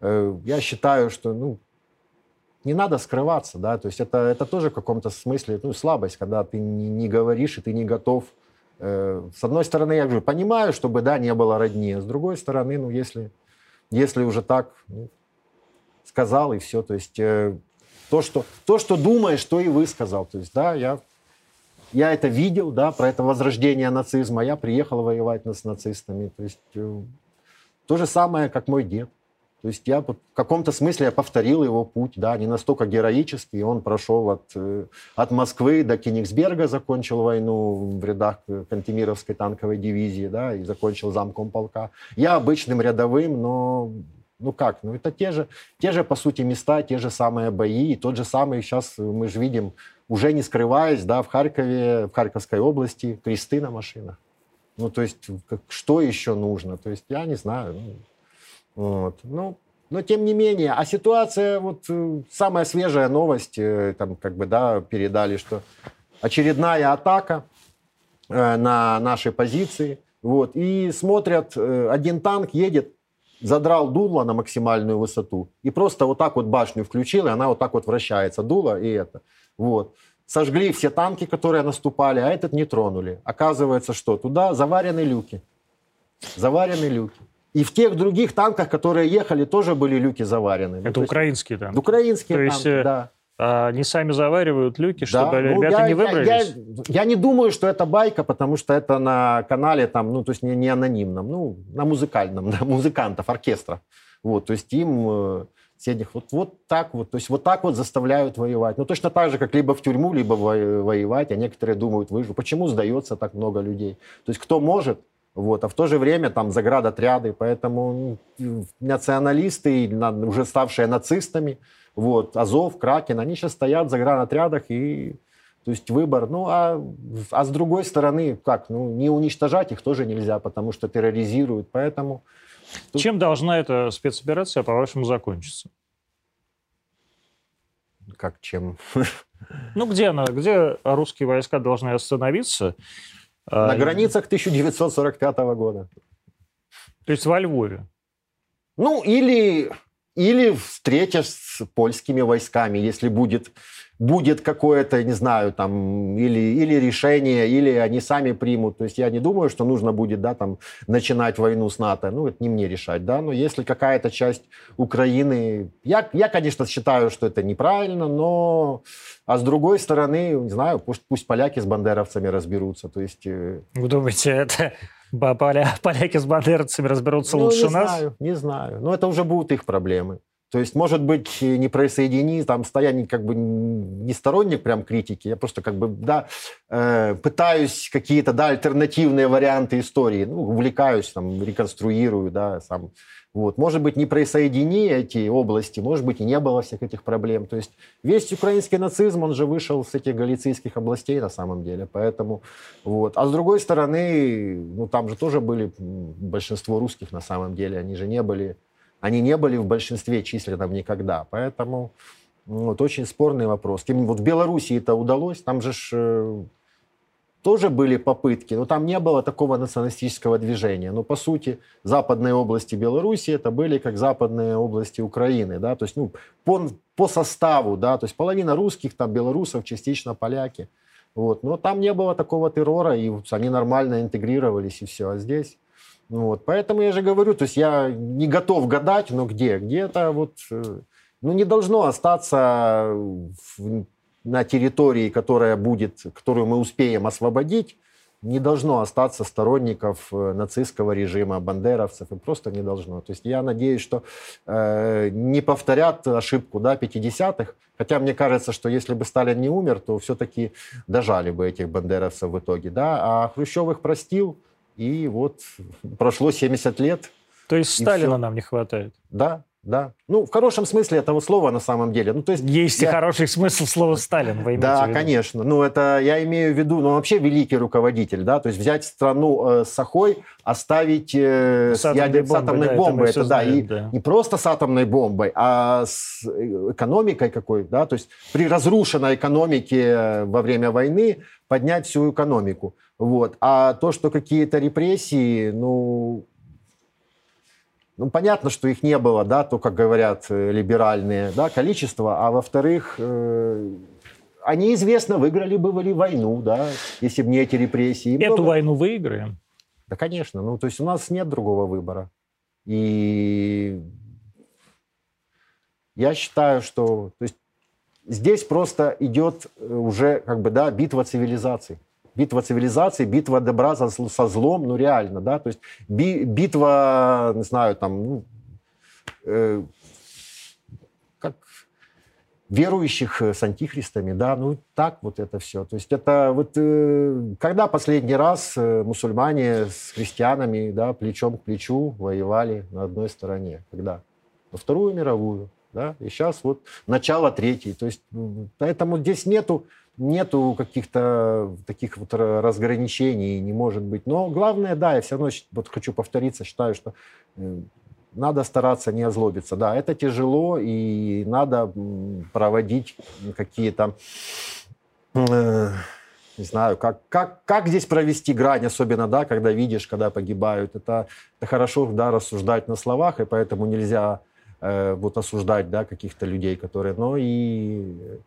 э, я считаю, что, ну, не надо скрываться, да, то есть это, это тоже в каком-то смысле, ну, слабость, когда ты не, не говоришь, и ты не готов. Э, с одной стороны, я же понимаю, чтобы, да, не было родни, а с другой стороны, ну, если, если уже так, ну, сказал, и все, то есть... Э, то, что, то, что думаешь, то и высказал. То есть, да, я, я это видел, да, про это возрождение нацизма. Я приехал воевать с нацистами. То есть, э, то же самое, как мой дед. То есть я в каком-то смысле я повторил его путь, да, не настолько героический. Он прошел от, э, от Москвы до Кенигсберга, закончил войну в рядах Кантемировской танковой дивизии, да, и закончил замком полка. Я обычным рядовым, но ну как? Ну это те же, те же, по сути, места, те же самые бои. И тот же самый сейчас мы же видим, уже не скрываясь, да, в Харькове, в Харьковской области, кресты на машинах. Ну, то есть, как, что еще нужно? То есть, я не знаю. Ну, вот. Ну, но тем не менее, а ситуация, вот э, самая свежая новость, э, там как бы, да, передали, что очередная атака э, на наши позиции, вот, и смотрят, один танк едет задрал дуло на максимальную высоту и просто вот так вот башню включил, и она вот так вот вращается, дуло и это. Вот. Сожгли все танки, которые наступали, а этот не тронули. Оказывается, что туда заварены люки. Заварены люки. И в тех других танках, которые ехали, тоже были люки заварены. Это ну, украинские танки? Украинские То танки, есть, э, да. А они сами заваривают люки, чтобы да, ну, ребята я, не выбрались? Я, я, я не думаю, что это байка, потому что это на канале, там, ну, то есть не, не анонимном, ну, на музыкальном, <laughs> да, музыкантов, оркестра. Вот, то есть им э, средних вот, вот так вот, то есть вот так вот заставляют воевать. Ну, точно так же, как либо в тюрьму, либо воевать, а некоторые думают, выживу. Почему сдается так много людей? То есть кто может, вот, а в то же время там заградотряды, поэтому ну, националисты, уже ставшие нацистами, вот, Азов, Кракен, они сейчас стоят за гранотрядах и то есть выбор. Ну, а, а с другой стороны, как? Ну, не уничтожать их тоже нельзя, потому что терроризируют. Поэтому... Тут... Чем должна эта спецоперация, по-вашему, закончиться? Как чем? Ну, где она? Где русские войска должны остановиться? На а, границах 1945 года. То есть во Львове? Ну, или или встреча с польскими войсками, если будет, будет какое-то, не знаю, там, или, или решение, или они сами примут. То есть я не думаю, что нужно будет, да, там, начинать войну с НАТО. Ну, это не мне решать, да. Но если какая-то часть Украины... Я, я конечно, считаю, что это неправильно, но... А с другой стороны, не знаю, пусть, пусть поляки с бандеровцами разберутся. То есть... Э, Вы думаете, это поля, поляки с бандеровцами разберутся ну, лучше не нас? Не знаю, не знаю. Но это уже будут их проблемы. То есть, может быть, не присоедини, там, стоя как бы не сторонник прям критики, я просто как бы, да, э, пытаюсь какие-то, да, альтернативные варианты истории, ну, увлекаюсь, там, реконструирую, да, сам. Вот. Может быть, не присоедини эти области, может быть, и не было всех этих проблем. То есть весь украинский нацизм, он же вышел с этих галицийских областей на самом деле. Поэтому, вот. А с другой стороны, ну, там же тоже были большинство русских на самом деле. Они же не были, они не были в большинстве численном никогда. Поэтому вот очень спорный вопрос. Вот в Беларуси это удалось, там же ж, э, тоже были попытки, но там не было такого националистического движения. Но, по сути, западные области Беларуси это были как западные области Украины, да, то есть, ну, по, по составу, да, то есть половина русских, там, белорусов, частично поляки. Вот. Но там не было такого террора, и они нормально интегрировались, и все. А здесь... Вот. Поэтому я же говорю, то есть я не готов гадать, но где? Где-то вот... Э, ну, не должно остаться в на территории, которая будет, которую мы успеем освободить, не должно остаться сторонников э, нацистского режима, бандеровцев, и просто не должно. То есть я надеюсь, что э, не повторят ошибку да, 50-х, хотя мне кажется, что если бы Сталин не умер, то все-таки дожали бы этих бандеровцев в итоге. Да? А Хрущев их простил, и вот прошло 70 лет, То есть Сталина нам не хватает? Да, да. Ну, в хорошем смысле этого слова на самом деле. Ну, то есть, есть я... и хороший смысл слова Сталин, вы Да, конечно. Ну, это я имею в виду, ну, вообще великий руководитель, да, то есть взять страну э, с Ахой, оставить э, с, с, ядер... бомбой, с атомной да, бомбой, это, это знаем, да, и да. не просто с атомной бомбой, а с э, экономикой какой, да, то есть при разрушенной экономике во время войны поднять всю экономику. Вот. А то, что какие-то репрессии, ну, ну, понятно, что их не было, да, то, как говорят э, либеральные, да, количество, а во-вторых, э, они, известно, выиграли бы войну, да, если бы не эти репрессии. Эту было... войну выиграем? Да, конечно. Ну, то есть у нас нет другого выбора. И я считаю, что то есть, здесь просто идет э, уже как бы, да, битва цивилизаций битва цивилизации, битва добра со злом, ну реально, да, то есть би, битва, не знаю, там, ну, э, как верующих с антихристами, да, ну так вот это все. То есть это вот э, когда последний раз э, мусульмане с христианами, да, плечом к плечу воевали на одной стороне, когда? Во Вторую мировую, да, и сейчас вот начало третьей. То есть поэтому здесь нету нету каких-то таких вот разграничений, не может быть. Но главное, да, я все равно вот хочу повториться, считаю, что э, надо стараться не озлобиться. Да, это тяжело, и надо проводить какие-то, э, не знаю, как, как, как здесь провести грань, особенно, да, когда видишь, когда погибают. Это, это хорошо, да, рассуждать на словах, и поэтому нельзя э, вот осуждать, да, каких-то людей, которые, но и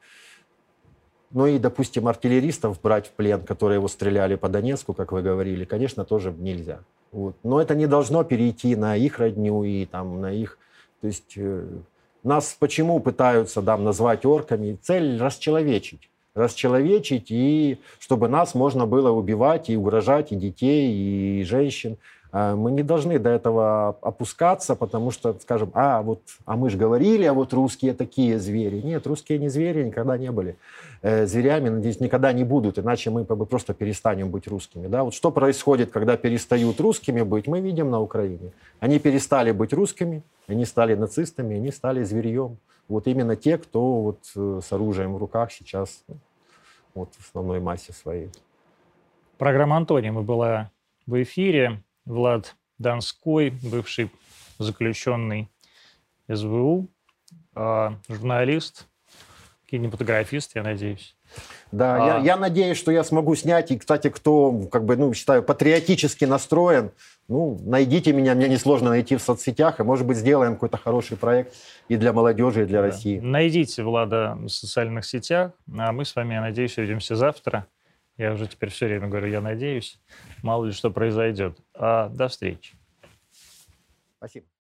ну и, допустим, артиллеристов брать в плен, которые его стреляли по Донецку, как вы говорили, конечно, тоже нельзя. Вот. Но это не должно перейти на их родню и там на их... То есть э, нас почему пытаются там назвать орками? Цель расчеловечить. Расчеловечить, и чтобы нас можно было убивать и угрожать и детей, и женщин. А, мы не должны до этого опускаться, потому что, скажем, а вот, а мы же говорили, а вот русские такие звери. Нет, русские не звери, никогда не были э, зверями, надеюсь, никогда не будут, иначе мы просто перестанем быть русскими. Да? Вот что происходит, когда перестают русскими быть, мы видим на Украине. Они перестали быть русскими, они стали нацистами, они стали зверьем. Вот именно те, кто вот э, с оружием в руках сейчас ну, вот в основной массе своей. Программа «Антонима» была в эфире. Влад Донской, бывший заключенный СВУ, а, журналист, кинематографист, я надеюсь. Да, а... я, я надеюсь, что я смогу снять. И, кстати, кто, как бы, ну, считаю, патриотически настроен, ну, найдите меня, мне несложно найти в соцсетях, и, может быть, сделаем какой-то хороший проект и для молодежи, и для да. России. Найдите Влада в социальных сетях, а мы с вами, я надеюсь, увидимся завтра. Я уже теперь все время говорю, я надеюсь. Мало ли что произойдет. А, до встречи. Спасибо.